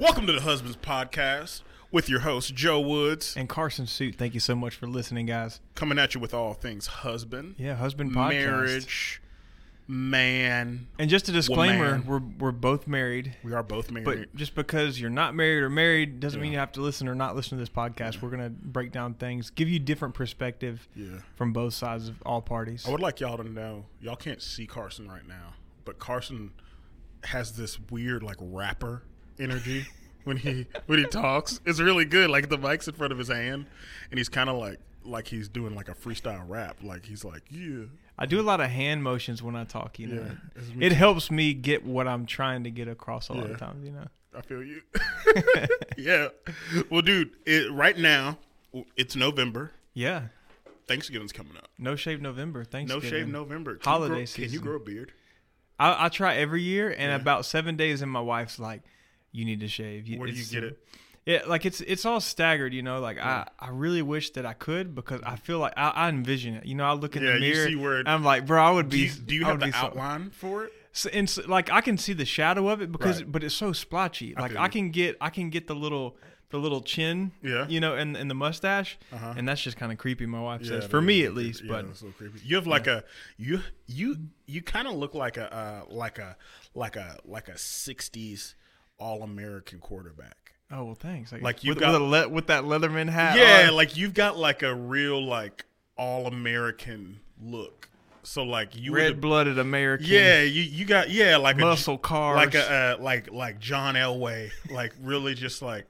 Welcome to the Husbands Podcast with your host, Joe Woods, And Carson Suite, thank you so much for listening, guys. coming at you with all things husband, Yeah, husband podcast. marriage, man. And just a disclaimer, we're we're both married. We are both married. But just because you're not married or married doesn't mean you have to listen or not listen to this podcast. We're gonna break down things, give you different perspective yeah. from both sides of all parties. I would like y'all to know, y'all can't see Carson right now, but Carson has this weird like rapper energy when he when he talks. It's really good. Like the mic's in front of his hand, and he's kind of like like he's doing like a freestyle rap. Like he's like, yeah, I do a lot of hand motions when I talk. You know, Yeah, it helps me get what I'm trying to get across a lot of times. You know. I feel you. yeah. Well, dude, it, right now it's November. Yeah. Thanksgiving's coming up. No shave November. Thanksgiving. No shave November. Can Holiday grow, Can you grow a beard? I, I try every year, and Yeah. about seven days, and my wife's like, "You need to shave." Where do you get it? Yeah, like it's it's all staggered, you know. Like Yeah. I, I really wish that I could because I feel like I, I envision it. You know, I look in Yeah, the you see where it- I'm like, bro, I would Do be. you, do you have the so- outline for it? So, and so, like I can see the shadow of it because, Right. but it's so splotchy. Like feel I can get, I can get the little, the little chin. Yeah. You know, and and the mustache, Uh-huh. and that's just kind of creepy. My wife says, for me at least. Yeah, but so creepy. You have like a you you you kind of look like a uh, like a like a like a '60s All American quarterback. oh well, thanks. Like, Like, you with, got- with, a le- with that Leatherman hat. Yeah, on. like you've got like a real like All American look. So like you red blooded American. Yeah, you you got yeah like Muscle a cars. like a uh, like like John Elway, like really just like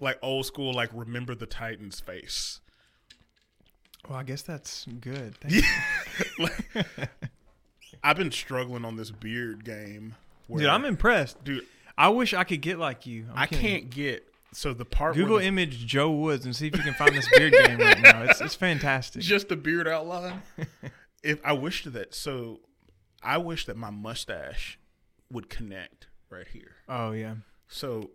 like old school like remember the Titans face. Well, I guess that's good. Thank Like, I've been struggling on this beard game. where- Dude, I'm impressed. dude. I wish I could get like you. I'm I kidding. can't get so the part Google the- image Joe Woods and see if you can find this beard game right now. It's it's fantastic. just the beard outline. if I wished that, so I wish that my mustache would connect right here. oh yeah. So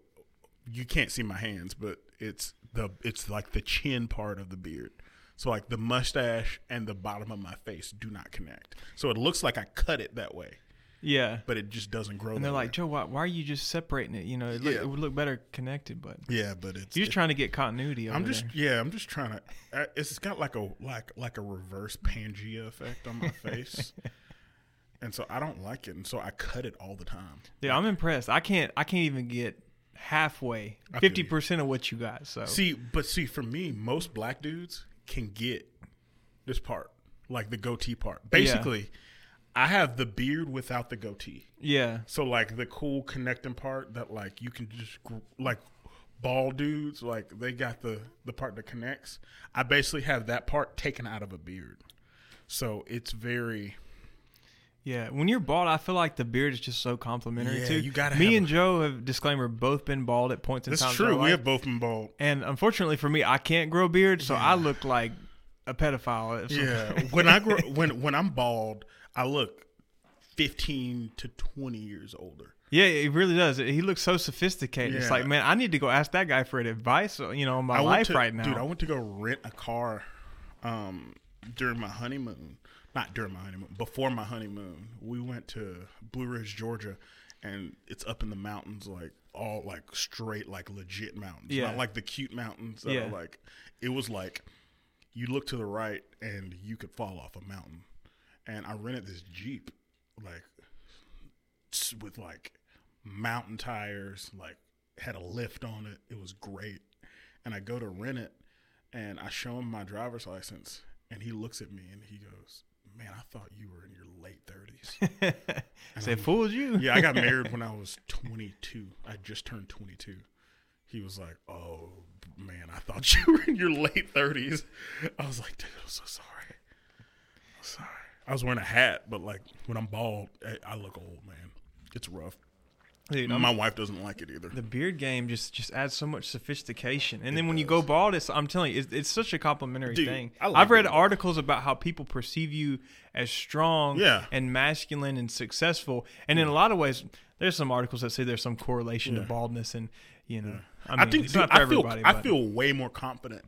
you can't see my hands, but it's the it's like the chin part of the beard. So like the mustache and the bottom of my face do not connect. So it looks like I cut it that way, Yeah. but it just doesn't grow. And they're like. Joe, why, why are you just separating it? You know, it, look, Yeah. it would look better connected, but yeah, but it's you're just trying to get continuity I'm just there. yeah, I'm just trying to. It's got like a like like a reverse Pangea effect on my face, and so I don't like it, and so I cut it all the time. Yeah, I'm impressed. I can't I can't even get halfway, fifty percent of what you got. So See, but see, for me, most black dudes can get this part, like the goatee part. Basically, I have the beard without the goatee. yeah, So like the cool connecting part that like you can just like bald dudes like they got the the part that connects. I basically have that part taken out of a beard. So it's very yeah. When you're bald, I feel like the beard is just so complimentary Yeah, too. you gotta Me and a- Joe have disclaimer both been bald at points in That's time. in true. We have both been bald. And unfortunately for me, I can't grow beard, so I look like a pedophile. Yeah. when I grow when when I'm bald, I look fifteen to twenty years older. yeah, it really does. He looks so sophisticated. It's like, man, I need to go ask that guy for advice, you know, on my life to, right now. Dude, I went to go rent a car um, during my honeymoon. Not during my honeymoon, before my honeymoon. We went to Blue Ridge, Georgia, and it's up in the mountains, like all like straight, like legit mountains. Yeah. Not like the cute mountains that Yeah. are like it was like you look to the right and you could fall off a mountain. And I rented this Jeep, like with like mountain tires, like had a lift on it. It was great. And I go to rent it and I show him my driver's license and he looks at me and he goes, Man, I thought you were in your late thirties. Say, fooled you. yeah, I got married when I was twenty two. I just turned twenty two. He was like, Oh man, I thought you were in your late thirties. I was like, dude, I'm so sorry. I'm sorry. I was wearing a hat, but like when I'm bald, I, I look old, man. It's rough. Dude, I'm- My wife doesn't like it either. the beard game just just adds so much sophistication and then when you go bald it's i'm telling you it's, it's such a complimentary Dude, thing I like i've read articles about how people perceive you as strong Yeah. and masculine and successful and in a lot of ways there's some articles that say there's some correlation to baldness and you know i, I, mean, think it's dude, I feel everybody I feel way more confident.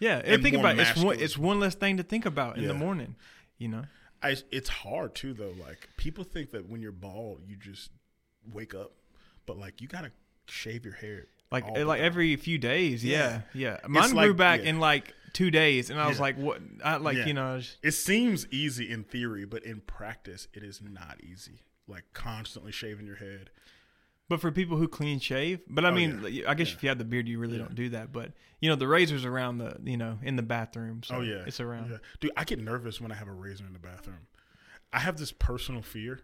yeah and and think about it it's one, it's one less thing to think about in the morning you know I, it's hard too though. Like people think that when you're bald, you just wake up, but like you gotta shave your hair. like eh, the like time. every few days. Yeah, yeah. Mine It's grew like- back yeah. in like two days, and I was Yeah. like, what? I like Yeah. you know. Was- It seems easy in theory, but in practice, it is not easy. Like constantly shaving your head. But for people who clean shave, but I Oh, mean, yeah. I guess Yeah. if you have the beard, you really Yeah. don't do that. But you know, the razors around the, you know, in the bathroom. So oh yeah, it's around. Yeah. Dude, I get nervous when I have a razor in the bathroom. I have this personal fear.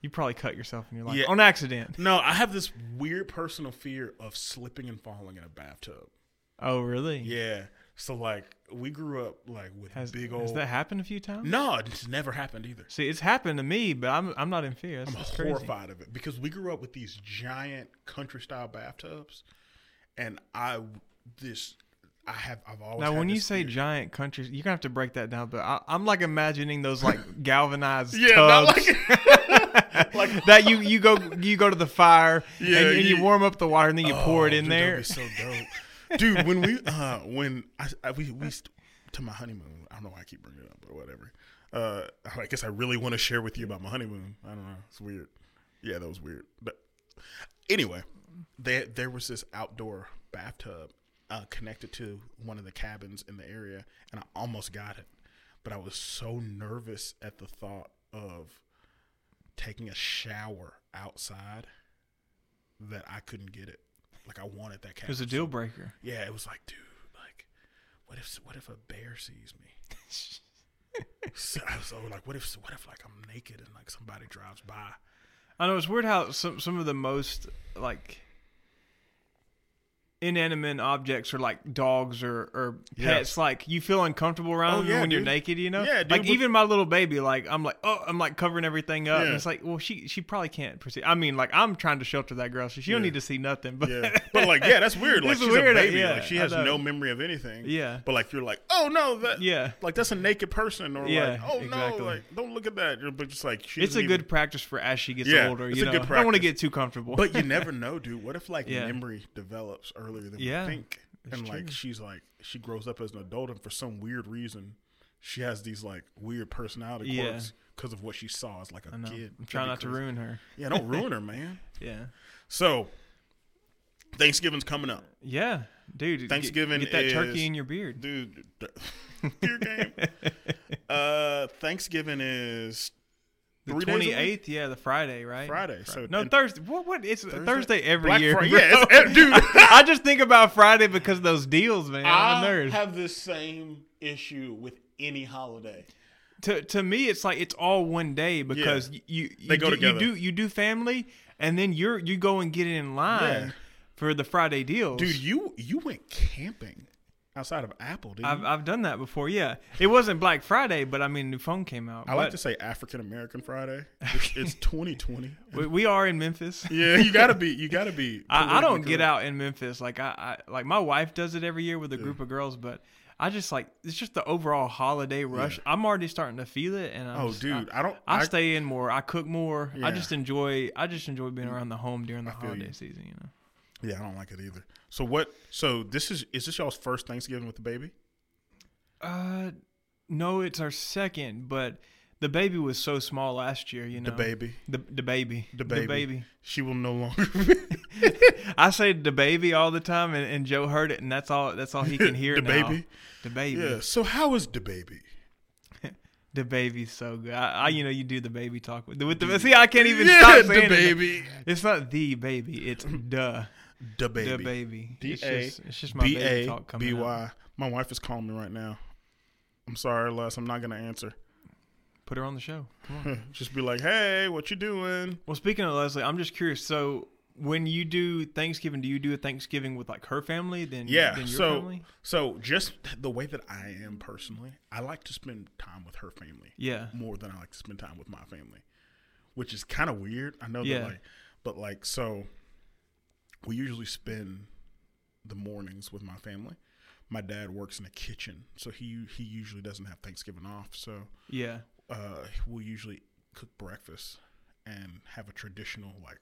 You probably cut yourself in your life on accident. No, I have this weird personal fear of slipping and falling in a bathtub. Oh, really? Yeah. So like we grew up like with Has, big old. has that happened a few times? no, it's never happened either. See, it's happened to me, but I'm I'm not in fear. That's, I'm that's crazy. horrified of it because we grew up with these giant country style bathtubs, and I this I have I've always Now, when you say giant country, you're gonna have to break that down. But I, I'm like imagining those like galvanized yeah, tubs like like that you you go you go to the fire Yeah, and, and you you- warm up the water and then you pour it Oh, in dude, there. So dope, dude. When we uh when I, I we we to my honeymoon. I don't know why I keep bringing it up, but whatever. Uh, I guess I really want to share with you about my honeymoon. I don't know. It's weird. Yeah, that was weird. But anyway, there there was this outdoor bathtub uh, connected to one of the cabins in the area, and I almost got it, but I was so nervous at the thought of taking a shower outside that I couldn't get it. Like I wanted that It was a deal breaker. yeah, it was like, dude, like, what if what if a bear sees me? so, so like, what if what if like I'm naked and like somebody drives by? I know it's weird how some some of the most like inanimate objects are like dogs or, or Yeah. pets. Like you feel uncomfortable around Oh, them yeah, when you're naked. You know, Yeah, dude, like even my little baby. Like I'm like oh I'm like covering everything up. And it's like well she she probably can't perceive. I mean like I'm trying to shelter that girl, so she don't need to see nothing. But Yeah, but like, yeah, that's weird. Like she's weird, a baby. yeah, like she has no memory of anything. Yeah. But like you're like, oh no, that yeah. like that's a naked person, or Yeah, like, oh exactly. no, like don't look at that. You're- But just like she It's a doesn't good practice for as she gets Yeah, older. it's You a know, I don't want to get too comfortable. But you never know, dude. What if like Yeah. memory develops earlier than Yeah, we think, and like she's like she grows up as an adult, and for some weird reason, she has these like weird personality quirks because of what she saw as like a kid. I'm trying not to ruin her. Yeah, don't ruin her, man. Yeah. So Thanksgiving's coming up, Yeah, dude. get- Thanksgiving Get, that is- turkey in your beard. dude. Beer game. Uh, Thanksgiving is The twenty eighth, days a week? yeah, the Friday, right? Friday. So No, Thursday. What? What? It's Thursday? Thursday, every Black year. Friday. Yeah, it's, dude. I just think about Friday because of those deals, man. I'm a I nerd. have the same issue with any holiday. to to me, it's like it's all one day because you you, They you go do, together. You do you do family, and then you're you go and get in line Yeah. for the Friday deals. Dude, you you went camping outside of Apple, dude. I've I've done that before. Yeah, it wasn't Black Friday, but I mean, the phone came out. I like to say African American Friday. It's, it's 2020. we, we are in Memphis. Yeah, you gotta be. You gotta be. I, I don't get out in Memphis. Like I, I like my wife does it every year with a group of girls, but I just like it's just the overall holiday rush. I'm already starting to feel it, and I'm Oh, just- dude, I, I don't. I, I, stay in more. I cook more. I just enjoy. I just enjoy being around the home during the holiday you. season. You know. Yeah, I don't like it either. So what? So this is is this y'all's first Thanksgiving with the baby? Uh, no, it's our second, but the baby was so small last year. You know, The baby. the the baby, The baby. She will no longer. I say the baby all the time, and, and Joe heard it, and that's all. That's all he can hear. The baby? the baby. yeah. So how is the baby? The baby's so good. I, I you know, you do the baby talk with the, with the. See, I can't even yeah, stop the saying it. baby. It's not the baby. It's the The baby. the baby. D It's just, my B baby talk coming B out. My wife is calling me right now. I'm sorry, Les. I'm not gonna answer. Put her on the show. Come on. Just be like, hey, what you doing? well, speaking of Leslie, I'm just curious. So, when you do Thanksgiving, do you do a Thanksgiving with like her family? Then Yeah. than your So family? so just the way that I am personally, I like to spend time with her family Yeah. more than I like to spend time with my family, which is kind of weird. I know Yeah. that like, but like so, we usually spend the mornings with my family. My dad works in the kitchen, so he he usually doesn't have Thanksgiving off. So Yeah. uh, we'll usually cook breakfast and have a traditional like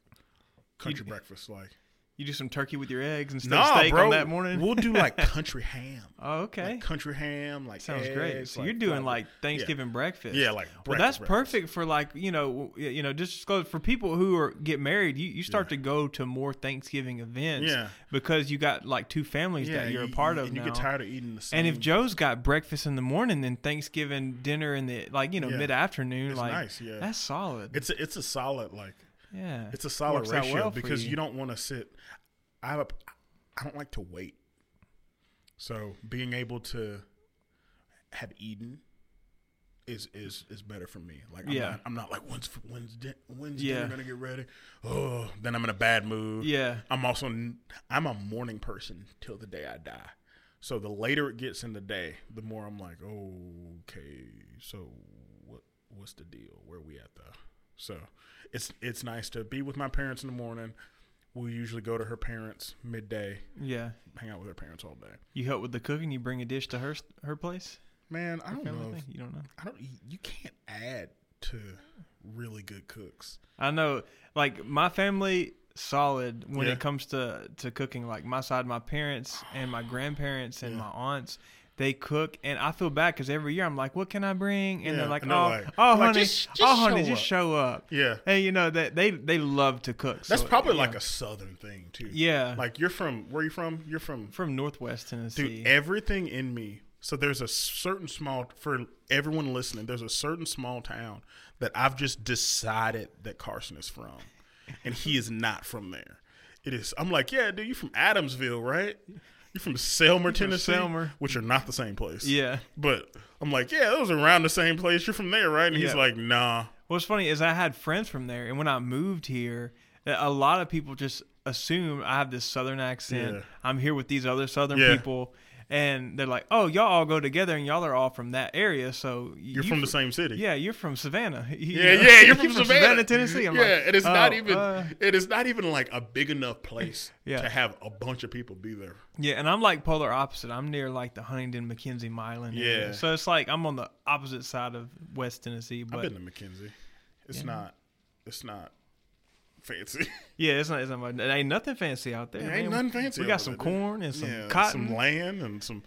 country You- breakfast. Like You do some turkey with your eggs instead of steak bro. on that morning. We'll do like country ham. oh, okay. Like country ham, like Sounds great. eggs, So you're doing fried- like Thanksgiving breakfast. yeah, like Well, that's breakfast. perfect for like you know you know just for people who are get married. You, you start Yeah. to go to more Thanksgiving events. Yeah. because you got like two families Yeah, that you're you- a part you- of and now. you get tired of eating the same. and if Joe's got breakfast in the morning, then Thanksgiving dinner in the like you know Yeah. mid afternoon, like nice, yeah. that's solid. it's a, it's a solid like yeah, it's a solid Works ratio well because you. you. don't want to sit. I have a, I don't like to wait. So being able to have eaten is is is better for me. Like I'm Yeah. not, I'm not like when's when's di- when's Yeah. dinner gonna get ready? Oh, then I'm in a bad mood. yeah, I'm also I'm a morning person till the day I die. So the later it gets in the day, the more I'm like, okay, so what what's the deal? Where we at though? So it's it's nice to be with my parents in the morning. We usually go to her parents midday, yeah. hang out with her parents all day. You help with the cooking. You bring a dish to her her place. Man, I don't know. If, You don't know. I don't. You can't add to really good cooks. I know, like my family, solid when Yeah. it comes to to cooking. Like my side, my parents and my grandparents and Yeah. my aunts, they cook, and I feel bad because every year I'm like, "What can I bring?" And Yeah, they're like, and "Oh, like- oh, honey, "Just- oh, just oh, honey, show just show up." Yeah, Hey, you know that they they love to cook. that's so, probably like a southern thing too. yeah, Like you're from where Are you from? You're from from Northwest Tennessee. Dude, everything in me. So there's a certain small for everyone listening. There's a certain small town that I've just decided that Carson is from, and he is not from there. It is. I'm like, yeah, dude, you from Adamsville, right? You're from Selmer, Tennessee, Selmer. which are not the same place. yeah. But I'm like, yeah, those was around the same place. You're from there, right? And he's like, nah. What's funny is I had friends from there, and when I moved here, a lot of people just assume I have this southern accent. Yeah. I'm here with these other southern Yeah. people, and they're like, "Oh, y'all all go together, and y'all are all from that area, so You're you from fr- the same city. Yeah, you're from Savannah. You Yeah, know? yeah, you're from Savannah. Tennessee. I'm yeah, like, and it's not "Oh, even uh." it is not even like a big enough place Yeah. to have a bunch of people be there. Yeah, and I'm like polar opposite. I'm near like the Huntingdon, McKenzie, Milan. area. Yeah. so it's like I'm on the opposite side of West Tennessee. But I've been to McKenzie. It's Yeah. not. It's not fancy. yeah, it's not. It's not. It ain't nothing fancy out there. It ain't man. nothing fancy We got some corn and some yeah, cotton. some land, and some.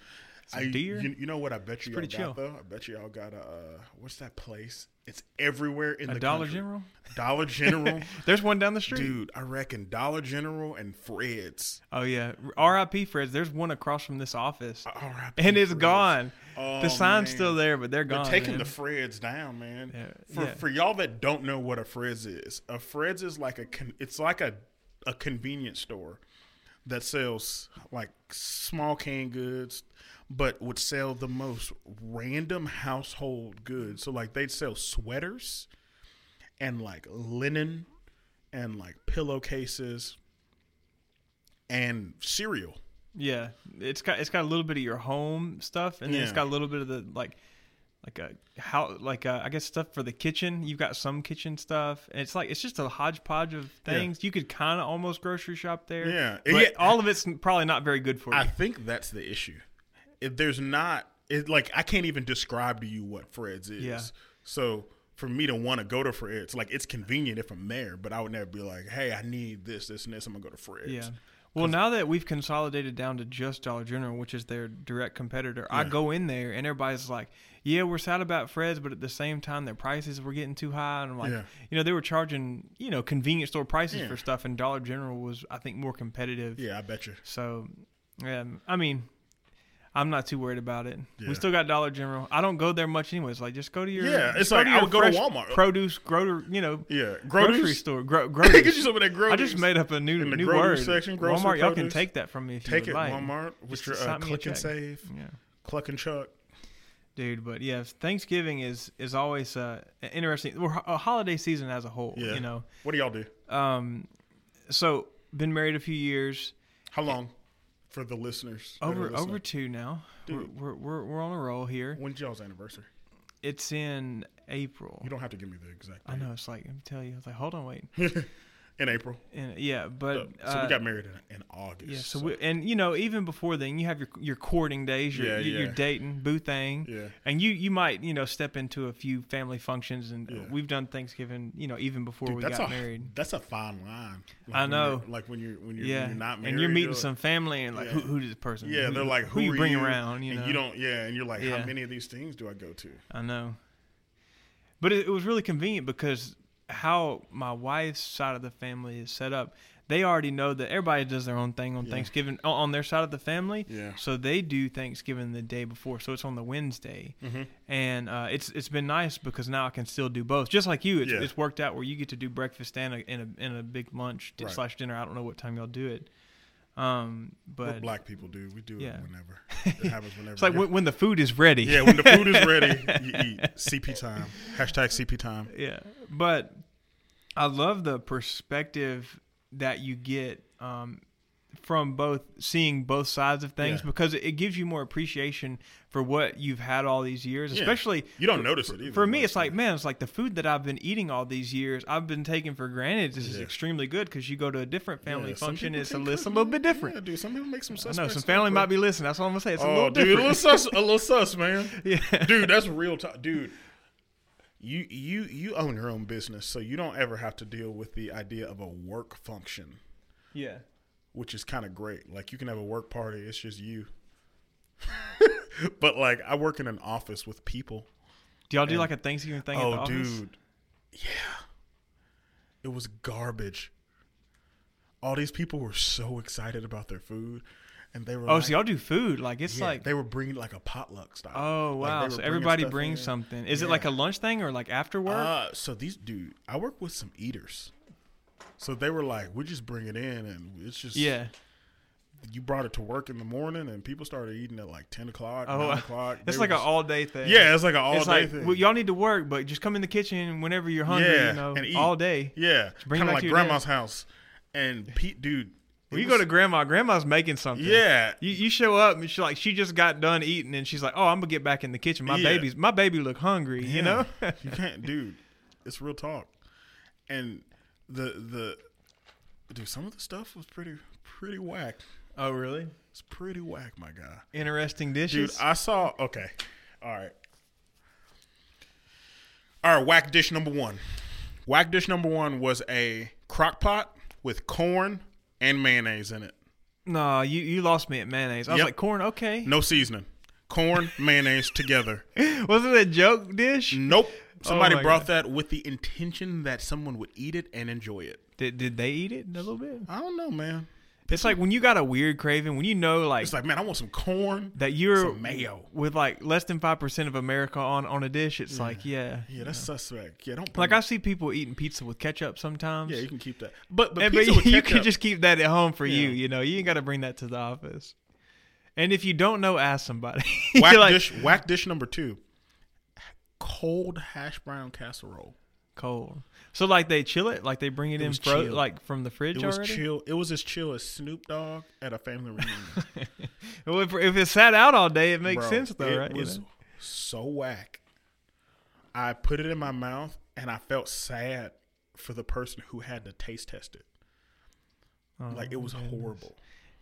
Some I, deer. You, you know what? I bet you y'all pretty got chill. though. I bet you y'all got a. Uh, what's that place? It's everywhere in a the Dollar country. General. Dollar General, There's one down the street. dude. I reckon Dollar General and Fred's. Oh yeah, R.I.P. Fred's. There's one across from this office, R.I.P. and it's Fred's. gone. Oh, the sign's man. still there, but they're gone. They're taking man. the Freds down, man. Yeah, For yeah. for y'all that don't know what a Freds is, a Freds is like a con- it's like a a convenience store that sells like small canned goods, but would sell the most random household goods. So like they'd sell sweaters and like linen and like pillowcases and cereal. Yeah, it's got it's got a little bit of your home stuff, and then it's Yeah. got a little bit of the like, like a how like uh, I guess stuff for the kitchen. You've got some kitchen stuff, and it's like it's just a hodgepodge of things. You could kind of almost grocery shop there. Yeah. but Yeah. all of it's probably not very good for you. I think that's the issue. If there's not, it, like I can't even describe to you what Fred's is. Yeah. So for me to want to go to Fred's, like it's convenient if I'm there, but I would never be like, hey, I need this, this, and this. I'm gonna go to Fred's. Yeah. Well, now that we've consolidated down to just Dollar General, which is their direct competitor, I go in there and everybody's like, "Yeah, we're sad about Fred's, but at the same time, their prices were getting too high." And I'm like, Yeah. you know, they were charging, you know, convenience store prices Yeah. for stuff, and Dollar General was, I think, more competitive. Yeah, I bet you. So, um, I mean, I'm not too worried about it. Yeah. We still got Dollar General. I don't go there much anyways. Like, just go to your Yeah, it's like I would go to Walmart. produce, grocer, you know, Yeah, grocery grocery store, gro- Get you some of that grocery. I just made up a new In the new word. section, grocery Walmart, y'all can take that from me if Take you would like. Walmart, with Just your uh, sign me a click and save, Yeah, cluck and chuck. dude. But yeah, Thanksgiving is is always uh, interesting. We're a holiday season as a whole. Yeah. You know. What do y'all do? Um, so been married a few years. How long for the listeners? Over over two now. We're, we're we're we're on a roll here. When's y'all's anniversary? It's in April. You don't have to give me the exact. I know. It's like let me tell you. I was like, hold on, wait. in April. And, yeah, but so uh, we got married in, in August. Yeah. So, we, and you know, even before then, you have your your courting days. Your, Yeah, your, yeah. your dating, boo thing. yeah, And you you might you know step into a few family functions, and Yeah. we've done Thanksgiving. You know, even before Dude, we got a married. that's a fine line. Like I when know. you're- like when you're when you're, Yeah, when you're not married, and you're meeting like- some family, and like, who who does this person? Yeah, who, they're like, who, who you bring you? around? You and know, you don't. Yeah, and you're like, how many of these things do I go to? I know. But it, it was really convenient because how my wife's side of the family is set up, they already know that everybody does their own thing on Yeah. Thanksgiving on- their side of the family. Yeah. So they do Thanksgiving the day before, so it's on the Wednesday, Mm-hmm. and uh, it's it's been nice because now I can still do both. Just like you, it's, Yeah. it's worked out where you get to do breakfast and a and a, and a big lunch Right. slash dinner. I don't know what time y'all do it, um, but What black people do, we do Yeah. it whenever. It happens whenever. it's like when, when the food is ready. yeah, when the food is ready, you eat. CP time. Hashtag CP time. Yeah, but I love the perspective that you get um, from both seeing both sides of things Yeah. because it, gives you more appreciation for what you've had all these years. Yeah. Especially You don't notice it either. for me, it's like man, it's like the food that I've been eating all these years. I've been taking for granted. This is extremely good because you go to a different family Yeah, function. It's a, it's a little bit different. Yeah, dude. Some people make some I know some family might be listening. That's all I'm gonna say. It's a Oh, little dude, a little sus, a little sus, man. yeah, dude that's real talk dude you you you own your own business so you don't ever have to deal with the idea of a work function yeah. Which is kind of great like you can have a work party it's just you but like i work in an office with people Do y'all do like a Thanksgiving thing at the oh dude yeah it was garbage all these people were so excited about their food and they were Oh, like, so y'all do food? Like it's yeah, like they were bringing like a potluck style Oh wow! were so everybody brings in. something. Is it like a lunch thing or like after work? Uh, so these dude, I work with some eaters. So they were like, "We just bring it in, and it's just yeah. You brought it to work in the morning, and people started eating at like ten o'clock, Oh, nine o'clock. It's They like an all day thing. yeah, it's like an all it's day like thing. well, y'all need to work, but just come in the kitchen whenever you're hungry. Yeah, you know, and eat. all day. yeah, kind of like grandma's house. And Pete, dude, When you go to grandma, grandma's making something. yeah, You, you show up and she like she just got done eating and she's like, oh, I'm gonna get back in the kitchen. My Yeah. baby's my baby look hungry. You know. you can't, dude. It's real talk. And the the dude, some of the stuff was pretty pretty whack. oh really? It's pretty whack, my guy. Interesting Dude, dishes. I saw. Okay, all right, all right. Whack dish number one. Whack dish number one was a crock pot with corn and mayonnaise in it. no, you you lost me at mayonnaise. I was Yep. like corn. Okay. No seasoning. Corn, mayonnaise together. Was it a joke dish? Nope. Somebody Oh brought that with the intention that someone would eat it and enjoy it. Did did they eat it a little bit? I don't know, man. It's like when you got a weird craving, when you know like It's like, man, I want some corn. that you're mayo. with like less than five percent of America on on a dish. It's like yeah, Yeah, that's suspect. Yeah, don't. like bring- I see people eating pizza with ketchup sometimes. Yeah, you can keep that. But but, And- but pizza you, you could just keep that at home for you. Yeah. You know, you ain't got to bring that to the office. And if you don't know, ask somebody. whack like, dish. Whack dish number two. Cold hash brown casserole. cold. So like they chill it, like they bring it, It in fro- like from the fridge It was already. chill. It was as chill as Snoop Dogg at a family reunion. Well, if, if it sat out all day, it makes Bro, sense though, it right? You was know? so whack. I put it in my mouth and I felt sad for the person who had to taste test it. Oh, Like it was oh, goodness. horrible.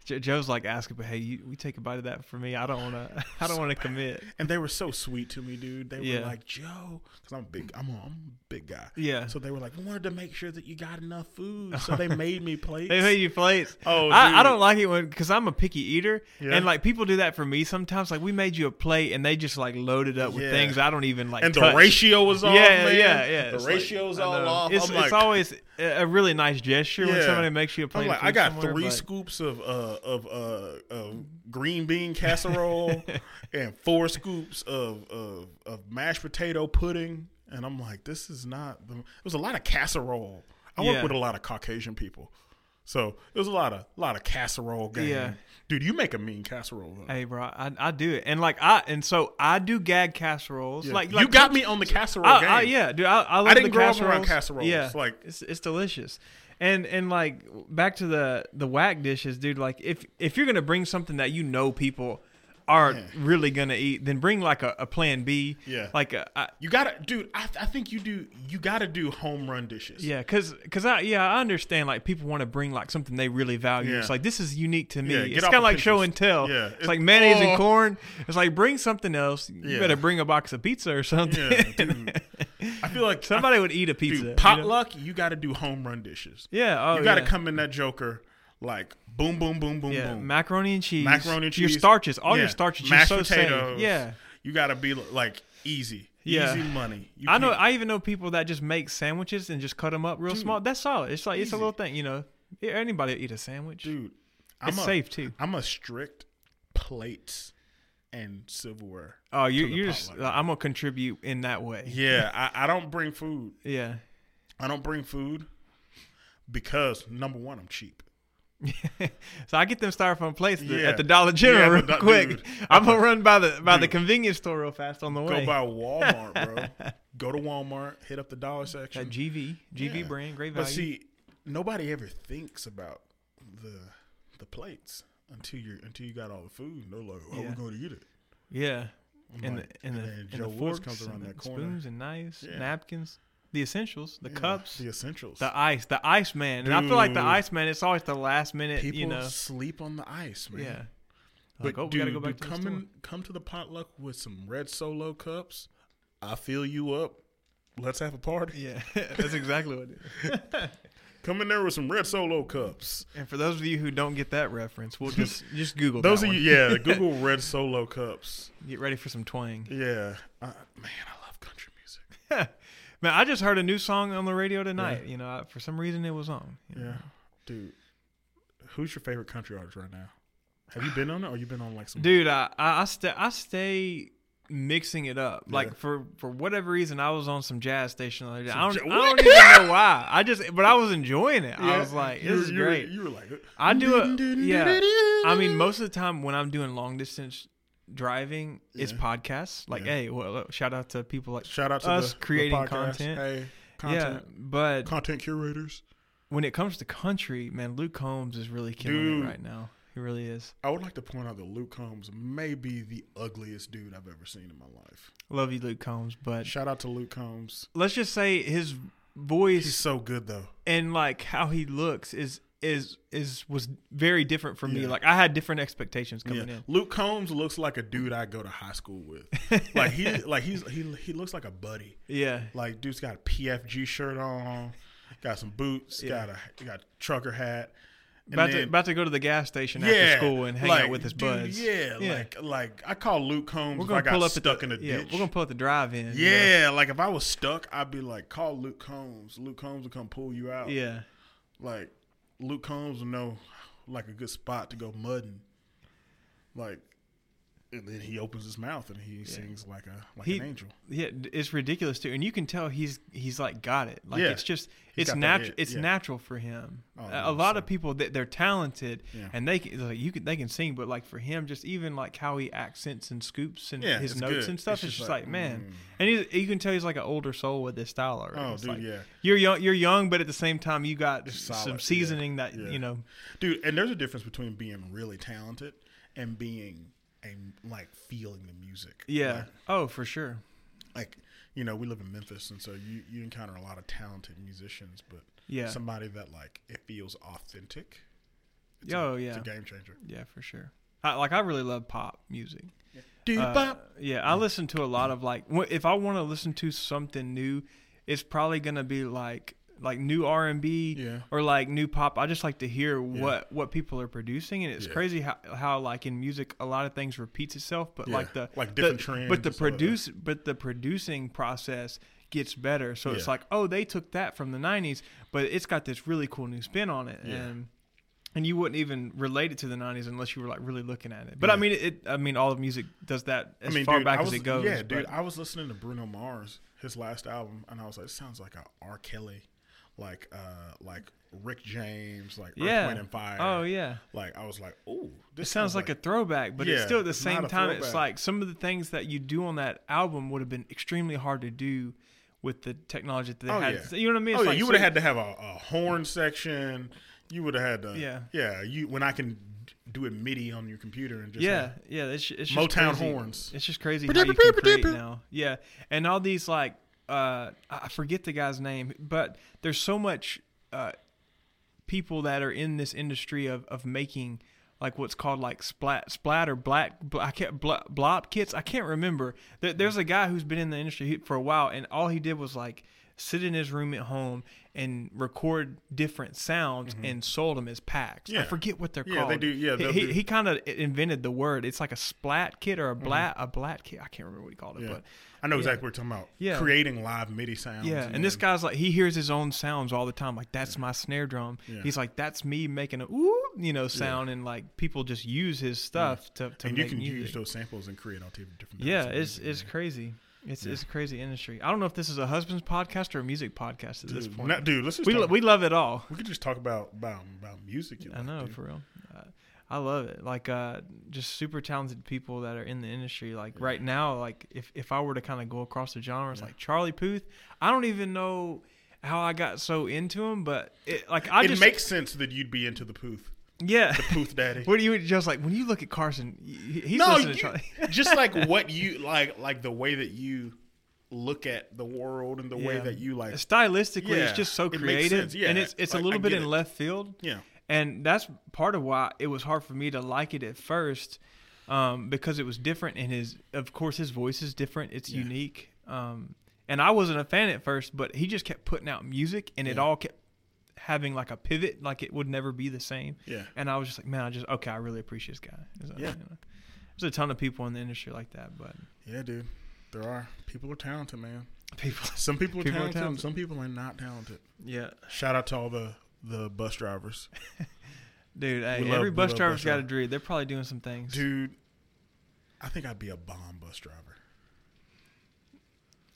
Jo- Joe's like asking, but hey, you, we take a bite of that for me. I don't want to. I don't So want to commit. And they were so sweet to me, dude. They Yeah. were like, Joe, because I'm a big, I'm a, I'm a big guy. Yeah. So they were like, we wanted to make sure that you got enough food. So they made me plates. They made you plates. Oh, I, I don't like it when because I'm a picky eater, Yeah. and like people do that for me sometimes. Like we made you a plate, and they just like loaded it up with Yeah. things I don't even like. and the ratio was off. yeah, man. yeah, yeah. The It's like- ratio's I all off. It's, it's like, always a really nice gesture when somebody makes you a plate. I'm like, I got three scoops of uh of uh of green bean casserole and four scoops of, of of mashed potato pudding, and I'm like, this is not. The, it was a lot of casserole. I work Yeah. with a lot of Caucasian people, so it was a lot of lot of casserole game. Yeah. dude, you make a mean casserole. Though. Hey, bro, I, I do it, and like I and so I do gag casseroles. Yeah. Like, you like got me on the casserole I, game. I, yeah, dude, I, I love didn't the grow up around casseroles. Yeah, Like- it's it's delicious. And and like back to the the whack dishes, dude. Like if if you're gonna bring something that you know people are Yeah. really gonna eat, then bring like a, a plan B. Yeah. Like a, I, You gotta, dude. I, I think you do. You gotta do home run dishes. yeah, cause, cause I yeah I understand like people want to bring like something they really value. Yeah. It's like this is unique to me. Yeah, it's kind of like show and tell. Yeah, It's it's- like mayonnaise oh. and corn. It's like bring something else. You better bring a box of pizza or something. Yeah. I feel like Somebody would eat a pizza. dude, you know? potluck. You, got to do home run dishes. Yeah. Oh, you got to come in that Joker like boom, boom, boom, boom, Yeah, boom. macaroni and cheese. Macaroni and cheese. Your starches, all your starches. Mashed you're so safe. potatoes. Yeah. You got to be like easy, Yeah. easy money. You I know. I even know people that just make sandwiches and just cut them up real Dude, small. That's solid. It's like it's a little thing, you know. Anybody eat a sandwich. dude. it's I'm a, safe too. I'm a strict plates and silverware. Oh, you you're just. I'm gonna contribute in that way. Yeah, I, I don't bring food. Yeah. I don't bring food because number one, I'm cheap. so I get them styrofoam plates at the- Yeah. at the Dollar General Yeah, real but, quick. dude, I'm gonna run by the by the convenience store real fast on the way. Go by Walmart, bro. Go to Walmart, hit up the dollar section. that GV GV Yeah. brand, great value. But see, nobody ever thinks about the the plates until you until you got all the food. They're like, oh, "How Yeah. we going to eat it?" yeah. I'm And like, the and the, and Joe the forks comes around and that corner. spoons and knives, napkins, the essentials, the Yeah, cups, the essentials. the ice, the ice man. And I feel like the ice man. It's always the last minute. People you know. sleep on the ice, man. Yeah. But Like, oh, we dude, gotta go back dude, to come in, come to the potluck with some red solo cups. I fill you up. Let's have a party. Yeah, that's exactly what it is. Come in there with some red solo cups. And for those of you who don't get that reference, we'll just just Google Those that of you, yeah, Google red solo cups. Get ready for some twang. Yeah, uh, man, I love country music. Man, I just heard a new song on the radio tonight. You know, I, for some reason it was on. you know. Yeah, dude, who's your favorite country artist right now? Have you been on it, or you been on like some? Dude, I I, I stay I stay mixing it up. Yeah. Like for for whatever reason, I was on some jazz station the other day. I don't, I don't even know why. I just, but I was enjoying it. I was like, this is you were- great. You were like, I do it. Yeah. I mean, most of the time when I'm doing long distance driving, Yeah. podcasts. Like, Yeah. hey, well, shout out to people like shout out to us the, the creating podcast. content. Hey, content, yeah. But content curators. when it comes to country, man, Luke Combs is really killing Dude. it right now. He really is. I would like to point out that Luke Combs may be the ugliest dude I've ever seen in my life. Love you, Luke Combs. But Shout out to Luke Combs. let's just say his voice He's so good though. and like how he looks is is is was very different for me. Yeah. Like I had different expectations coming Yeah. in. Luke Combs looks like a dude I go to high school with. like he like he's he he looks like a buddy. Yeah. Like dude's got a PFG shirt on, got some boots, Yeah. got a got a trucker hat. About to about to go to the gas station yeah, after school and hang like, out with his dude, buds. Yeah, like like I call Luke Combs We're gonna I got pull up stuck the, in a yeah, ditch. We're gonna pull up the drive-in. you know? yeah, like if I was stuck, I'd be like, call Luke Combs. Luke Combs will come pull you out. Yeah. Like Luke Combs will know like a good spot to go mudding. Like and then he opens his mouth and he sings like a like He- an angel. Yeah, it's ridiculous too, and you can tell he's he's like got it. Like Yeah. it's just He's it's natural. It's yeah. natural for him. Oh, a yeah, lot so- of people that they're talented Yeah. and they can like you can they can sing, but like for him, just even like how he accents and scoops and Yeah, his notes good. and stuff, It's it's, just just like, like, man. mm. And he's, you can tell he's like an older soul with this style already. Oh, It's dude, like, yeah. You're young. You're young, but at the same time, you got some yeah, seasoning that yeah. you know. Dude, and there's a difference between being really talented and being a like feeling the music. Yeah. Like, oh, for sure. like you know, we live in Memphis and so you you encounter a lot of talented musicians, but Yeah. somebody that like it feels authentic. It's Oh, a, yeah. It's a game changer. Yeah, for sure. I, like I really love pop music. Dude, Uh, yeah, I listen to a lot of like if I want to listen to something new, it's probably gonna be like like new R and B or like new pop. I just like to hear what what people are producing, and it's Yeah. crazy how, how like in music a lot of things repeats itself, but Yeah, like the like different the, trends But the produce but the producing process gets better. So it's like oh they took that from the '90s, but it's got this really cool new spin on it, Yeah. and and you wouldn't even relate it to the '90s unless you were like really looking at it. But I mean, it. I mean, all of music does that as I mean, far dude, back I as was- it goes. Yeah, but- dude. I was listening to Bruno Mars, his last album, and I was like, "This sounds like a R. Kelly, like uh, like Rick James, like Earth, yeah. Wind and Fire." Oh yeah. Like I was like, "Oh, this sounds like, a throwback, but it's still at the same time. It's like some of the things that you do on that album would have been extremely hard to do with the technology that they Oh, had. yeah. You know what I mean? Oh It's yeah, like- you would have had to have a, a horn section. You would have had to. Yeah. yeah. You when I can do it MIDI on your computer and just yeah, have- yeah. It's, it's just Motown crazy. horns. It's just crazy how you can create now. Yeah, and all these like uh, I forget the guy's name, but there's so much uh, people that are in this industry of of making like what's called like splat splat or black bl- I can't bl- blob kits. I can't remember. There, there's a guy who's been in the industry for a while, and all he did was like sit in his room at home and record different sounds and sold them as packs. I Mm-hmm. Forget what they're Yeah, called. they do- yeah, he he, he kind of invented the word. It's like a splat kit or a blat a blat kit. I can't remember what he called it, Mm-hmm. Yeah. but I know yeah. exactly what you're talking about. Yeah. Creating live MIDI sounds. yeah. And this guy's like he hears his own sounds all the time. Like that's my snare drum. Yeah. He's like that's me making a ooh you know sound, and like people just use his stuff to to and you can music. use those samples and create all types of different. yeah, it's music, it's man. crazy. It's Yeah. it's a crazy industry. I don't know if this is a husband's podcast or a music podcast at this point. not- dude, let's just we lo- we love it all. we could just talk about about about music. I like, know dude. for real. Uh, I love it. Like uh, just super talented people that are in the industry. Like right now, like if if I were to kind of go across the genres, Yeah. like Charlie Puth, I don't even know how I got so into him, but it like I it just makes sense that you'd be into the Pooth, yeah. the Pooth Daddy. what do you just like when you look at Carson? He's no, you- just like what you like, like the way that you look at the world and the way that you like. Stylistically, Yeah, it's just so creative. Yeah, and it's it's like, a little bit in it. left field. Yeah, and that's part of why it was hard for me to like it at first um, because it was different and his of course his voice is different it's Yeah. unique um, and i wasn't a fan at first but he just kept putting out music and it all kept having like a pivot like it would never be the same yeah. and i was just like man i just okay i really appreciate this guy Yeah. you know, there's a ton of people in the industry like that but Yeah, dude. There are people are talented, man. people Some people are People talented, and talented. some people are not talented. yeah Shout out to all the the bus drivers, dude hey, love- every bus driver's bus got a dream they're probably doing some things dude. I think I'd be a bomb bus driver.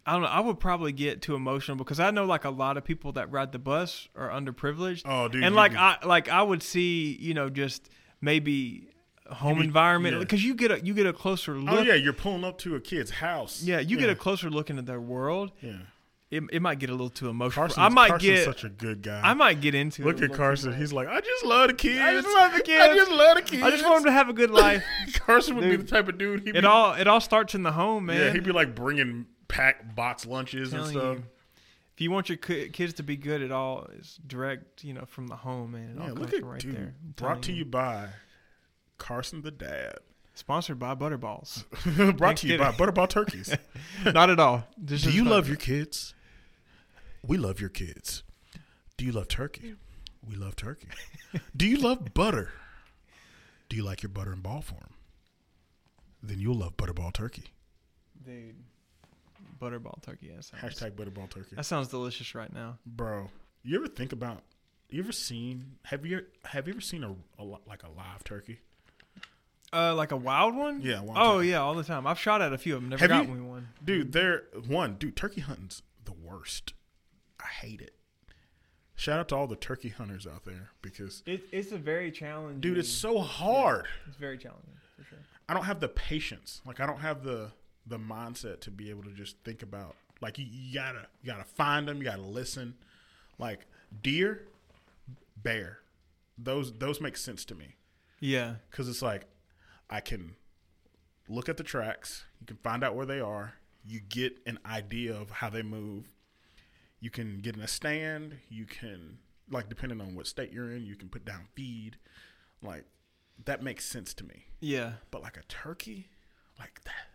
I don't know. I would probably get too emotional because I know like a lot of people that ride the bus are underprivileged, Oh, dude. and like be- I like I would see you know just maybe home be- environment yeah. because you get a you get a closer oh, look. oh yeah, you're pulling up to a kid's house. Yeah, you get a closer look into their world. yeah. It, it might get a little too emotional. Carson's, I might Carson's get such a good guy. I might get into Look at Carson. He's like, I just love the kids. I just love the kids. I just love the kids. I just want them to have a good life. Carson would be the type of dude. He'd it be, all it all starts in the home, man. Yeah, he'd be like bringing packed box lunches and stuff. you. If you want your kids to be good, at all it's direct, you know, from the home, man. It all Yeah, comes look at right dude. there. I'm Brought to you by Carson the Dad. Sponsored by Butterballs. Brought to you by Butterball Turkeys. Not at all. This Do you love your kids? We love your kids. Do you love turkey? We love turkey. Do you love butter? Do you like your butter in ball form? Then you'll love Butterball Turkey. dude? Butterball turkey. Yeah, sounds, Hashtag Butterball Turkey. that sounds delicious right now. Bro, you ever think about? You ever seen? Have you have you ever seen a, a like a live turkey? Uh, like a wild one? Yeah, wild Oh turkey. yeah, all the time. I've shot at a few of them. Never Have got you- me one. Dude, they're one dude. Turkey hunting's the worst. I hate it. Shout out to all the turkey hunters out there because, It, it's a very challenging. dude, it's so hard. it's very challenging for sure. I don't have the patience. Like I don't have the the mindset to be able to just think about. Like you, you gotta you gotta find them. You gotta listen. Like deer, bear, those those make sense to me Yeah, because it's like I can look at the tracks. You can find out where they are. You get an idea of how they move. You can get in a stand. You can like depending on what state you're in, you can put down feed. Like that makes sense to me. yeah. But like a turkey, like that,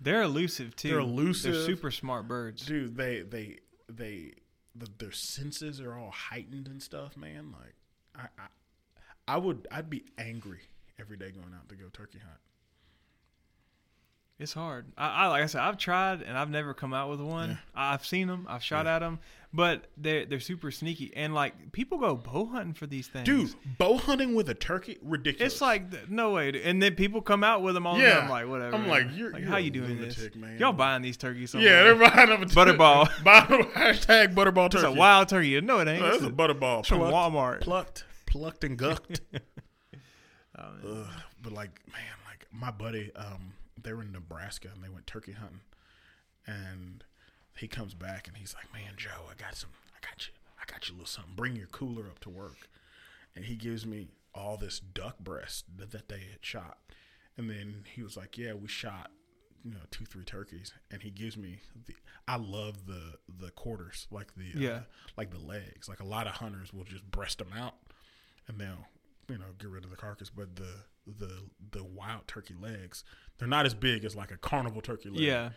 They're elusive too. They're elusive. They're super smart birds. dude. They they they the, their senses are all heightened and stuff, man. Like I, I I would I'd be angry every day going out to go turkey hunt. It's hard. I, I like I said, I've tried and I've never come out with one. Yeah. I've seen them, I've shot Yeah. at them, but they're they're super sneaky. And like people go bow hunting for these things, Dude, bow hunting with a turkey, ridiculous. It's like no way. And then people come out with them all. Yeah. I'm like whatever. I'm like, you're- like you're how you doing this? man. Y'all buying these turkeys? yeah, they're buying up a Butterball. Buy, hashtag butterball It's turkey. a wild turkey. No, it ain't. No, It's that's a a- butterball. it's from Plucked, Walmart. plucked, plucked and gucked. Oh. Ugh, but like, man, like my buddy, um, they were in Nebraska and they went turkey hunting, and he comes back and he's like, "Man, Joe, I got some, I got you, I got you a little something. Bring your cooler up to work." And he gives me all this duck breast that, that they had shot, and then he was like, "Yeah, we shot." You know, two three turkeys, and he gives me the. I love the the quarters, like the uh, Yeah. like the legs. Like a lot of hunters will just breast them out, and they'll you know get rid of the carcass. But the the the wild turkey legs, they're not as big as like a carnival turkey leg. Yeah.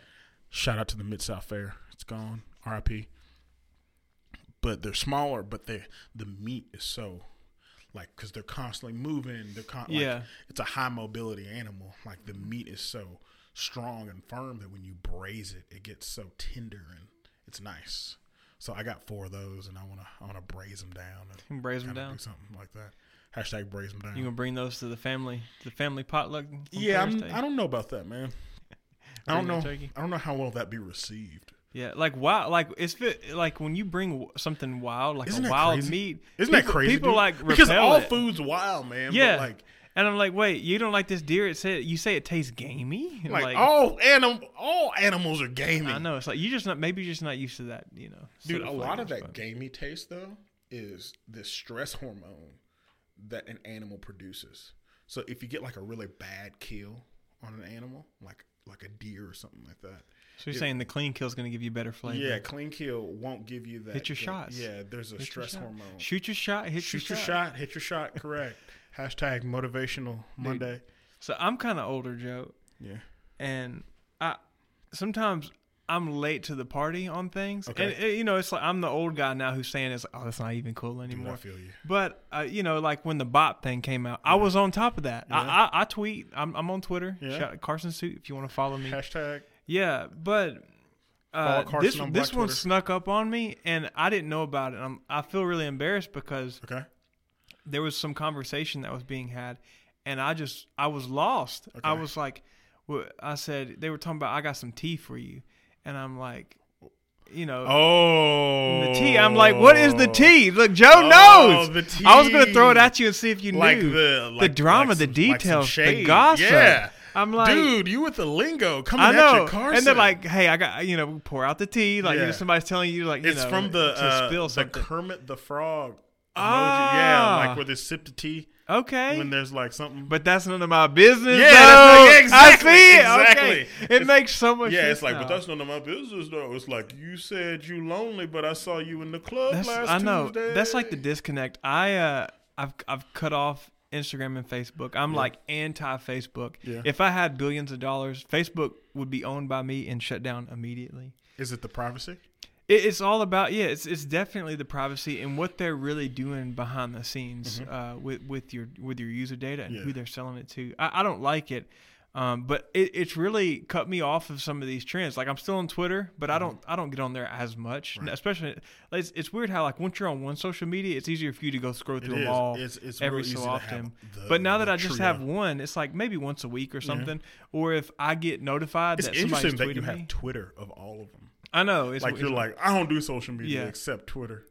Shout out to the Mid South Fair. It's gone. R.I.P. But they're smaller, but they the meat is so like because they're constantly moving. They're con- like, Yeah. It's a high mobility animal. Like the meat is so strong and firm that when you braise it, it gets so tender and it's nice. So I got four of those, and I wanna I wanna braise them down and braise them down. do something like that. Hashtag braise them down. You gonna bring those to the family, to the family potluck? yeah, I'm? I don't know about that, man. I don't know. turkey? I don't know how well that be received. Yeah, like wild, like it's fit, like when you bring something wild, like Isn't a wild crazy? meat. Isn't people, that crazy? People dude? like because all it. food's wild, man. but, Yeah, like and I'm like, wait, you don't like this deer? It said you say it tastes gamey. like, all anim all animals are gamey. I know it's like you just not maybe you're just not used to that, you know. Dude, a lot of that but- gamey taste though is this stress hormone that an animal produces. So if you get like a really bad kill on an animal, like like a deer or something like that, So you're saying the clean kill is going to give you better flavor? yeah, clean kill won't give you that. Hit your that- shots. Yeah, there's a Hit stress hormone. Shoot your shot, hit Shoot your, your shot. shot, hit your shot. Correct. Hashtag motivational Monday. So I'm kind of older, Joe, Yeah. and I sometimes I'm late to the party on things, Okay. and you know it's like I'm the old guy now who's saying it's like, oh, that's not even cool Dude, I anymore. feel you. But uh, you know, like when the bot thing came out, I was on top of that. Yeah. I, I, I tweet. I'm, I'm on Twitter. Yeah. Shout, Carson Suite if you want to follow me. Hashtag Yeah, but uh, this on this Black one snuck up on me, and I didn't know about it. I'm, I feel really embarrassed because okay. there was some conversation that was being had, and I just I was lost. I was like, well, I said they were talking about I got some tea for you, and I'm like, you know. Oh, The tea. I'm like, what is the tea? Look, Joe Oh, knows. the I was gonna throw it at you and see if you Like knew the the drama, like the some- like details, the gossip. Yeah, I'm like, dude, you with the lingo coming I at know. you, Carson. And they're like, hey, I got you know, pour out the tea. Like you know, somebody's telling you like you it's know, from the to uh, spill the something. Kermit the Frog emoji. Ah. Yeah, like where they sip the tea okay. when there's like something. but that's none of my business. Yeah, though. that's not- exactly, I see it. exactly. Okay. It makes so much yeah, it's like, but that's none of my business though. It's like you said you lonely, but I saw you in the club That's, last I know. Tuesday. That's like the disconnect. I uh I've I've cut off Instagram and Facebook. I'm like anti Facebook. Yeah. If I had billions of dollars, Facebook would be owned by me and shut down immediately. Is it the privacy? It, it's all about yeah. It's it's definitely the privacy and what they're really doing behind the scenes uh, with with your with your user data and Mm-hmm. Yeah. who they're selling it to. I, I don't like it. Um, but it, it's really cut me off of some of these trends. Like I'm still on Twitter, but I don't I don't get on there as much. Mm-hmm. Right. Especially, it's, it's weird how like once you're on one social media, it's easier for you to go scroll It through them is. all It's, it's every so often. the- but now that I just have one, it's like maybe once a week or something. Or if I get notified it's that somebody's interesting that you have me, Twitter of all of them. I know it's like it's- you're like, I don't do social media Yeah. except Twitter.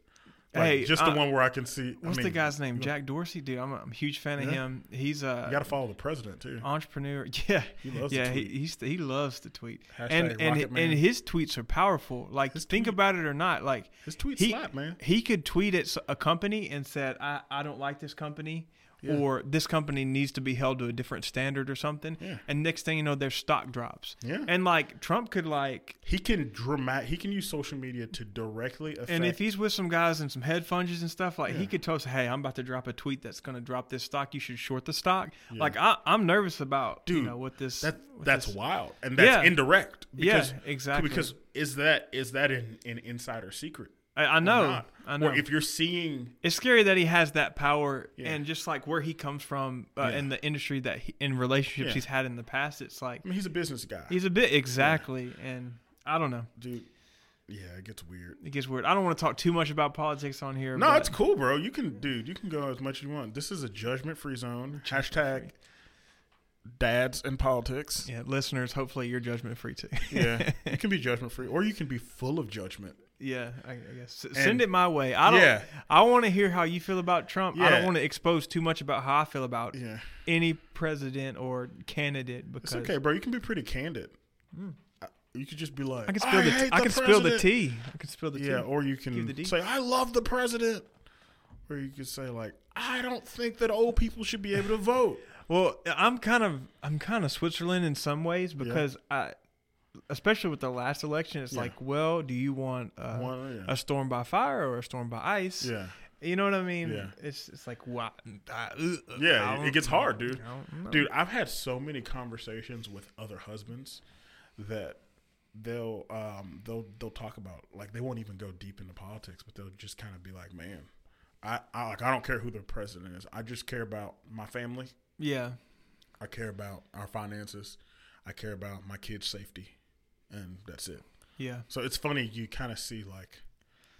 Like, Hey, just the uh, one where I can see. What's I the guy's name? Jack Dorsey, dude. I'm a, I'm a huge fan of him. He's a You got to follow the president too. entrepreneur. Yeah, He loves to yeah. He he loves to tweet, Hashtag and and and his tweets are powerful. Like His think tweet- about it or not, like His tweets he slap, man. he could tweet at a company and said, "I I don't like this company." Yeah. Or this company needs to be held to a different standard or something, Yeah. and next thing you know, their stock drops. Yeah. And like Trump could like, He can dramatic He can use social media to directly affect. and if he's with some guys and some hedge funds and stuff, like he Yeah. could toast, "Hey, I'm about to drop a tweet that's going to drop this stock. You should short the stock." Like I, I'm nervous about you Dude, know what this that what that's this- wild, and that's Yeah. indirect. Yeah, Because, exactly. Because is that is that an, an insider secret? I, I know? I know. Or if you're seeing, it's scary that he has that power Yeah. and just like where he comes from uh, Yeah. in the industry that he, in relationships Yeah. he's had in the past. It's like I mean, he's a business guy, he's a bit exactly, and I don't know. dude. Yeah, it gets weird. It gets weird. I don't want to talk too much about politics on here. No, but it's cool, bro. You can, dude. You can go as much as you want. This is a judgment-free zone. Hashtag dads and politics. Yeah, listeners, hopefully you're judgment free too. Yeah, you can be judgment-free, or you can be full of judgment. yeah, I, I guess S- send it my way. I don't. Yeah. I want to hear how you feel about Trump. I don't want to expose too much about how I feel about Yeah, any president or candidate because it's okay, bro. You can be pretty candid. Uh, You could just be like. I can spill the hate I can spill the tea. I can spill the tea. Yeah, or you the can say, "I love the president," Or you could say like, I don't think that old people should be able to vote. Well, I'm kind of I'm kind of Switzerland in some ways because I, especially with the last election, it's Yeah. like, well, do you want uh, One, a storm by fire or a storm by ice? yeah. You know what I mean? Yeah. It's it's like wow. Uh, Yeah, it gets hard, dude. Dude, I've had so many conversations with other husbands that they'll um they'll they'll talk about like they won't even go deep into politics, but they'll just kind of be like, "Man, I, I like I don't care who the president is. I just care about my family. Yeah. I care about our finances. I care about my kids' safety, and that's it." Yeah. So it's funny you kind of see like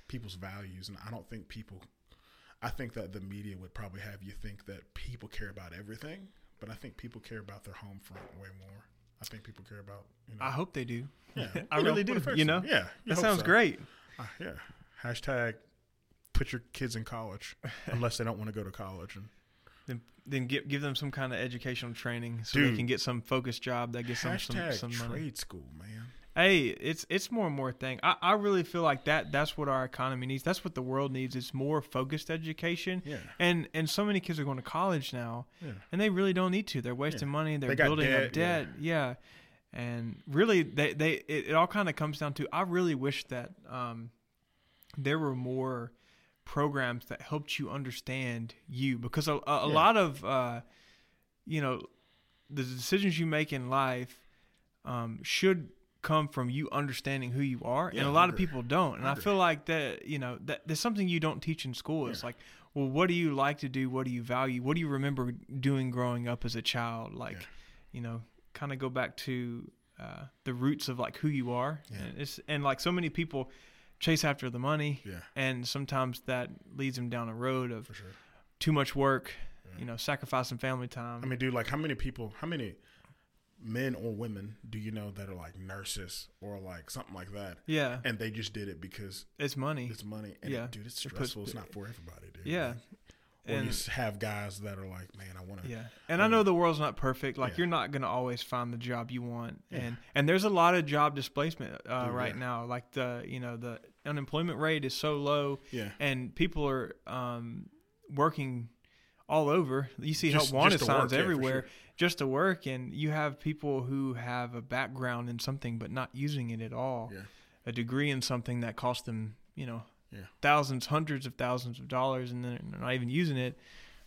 people's values, and I don't think people. I think that the media would probably have you think that people care about everything, but I think people care about their home front way more. I think people care about you know. I hope they do. yeah, I you know, really do. You know. yeah, you That sounds so. great. Uh, yeah, hashtag put your kids in college unless they don't want to go to college and Then then give give them some kind of educational training so Dude. they can get some focused job that gets them some, some trade money. school, man. Hey, it's it's more and more thing. I, I really feel like that that's what our economy needs. That's what the world needs. It's more focused education. Yeah, And and so many kids are going to college now, yeah, and they really don't need to. They're wasting Yeah. money. They're They building debt, up debt. Yeah. And really, they they it, it all kind of comes down to. I really wish that um, there were more programs that helped you understand you because a, a, a Yeah. lot of uh, you know the decisions you make in life um, should come from you understanding who you are and a lot of people don't and I i feel like that you know that there's something you don't teach in school it's Yeah. like well what do you like to do what do you value what do you remember doing growing up as a child like Yeah. you know kind of go back to uh, the roots of like who you are Yeah. and it's and like so many people chase after the money yeah, and sometimes that leads them down a road of for sure. too much work Yeah. you know sacrificing family time I mean, dude, like how many people, how many men or women do you know that are like nurses or like something like that, yeah and they just did it because it's money it's money? And Yeah. dude, it's It puts- stressful. it's not for everybody, dude. yeah Like, or you and s- have guys that are like, man, I want to. yeah and i know the world's not perfect like Yeah. you're not gonna always find the job you want Yeah. and and there's a lot of job displacement uh, Dude, right yeah. now like the you know the unemployment rate is so low Yeah. and people are um, working all over. You see Just- help wanted work, signs yeah, everywhere sure. just to work, and you have people who have a background in something but not using it at all. Yeah. A degree in something that cost them, you know, Yeah. thousands, hundreds of thousands of dollars, and then they're not even using it.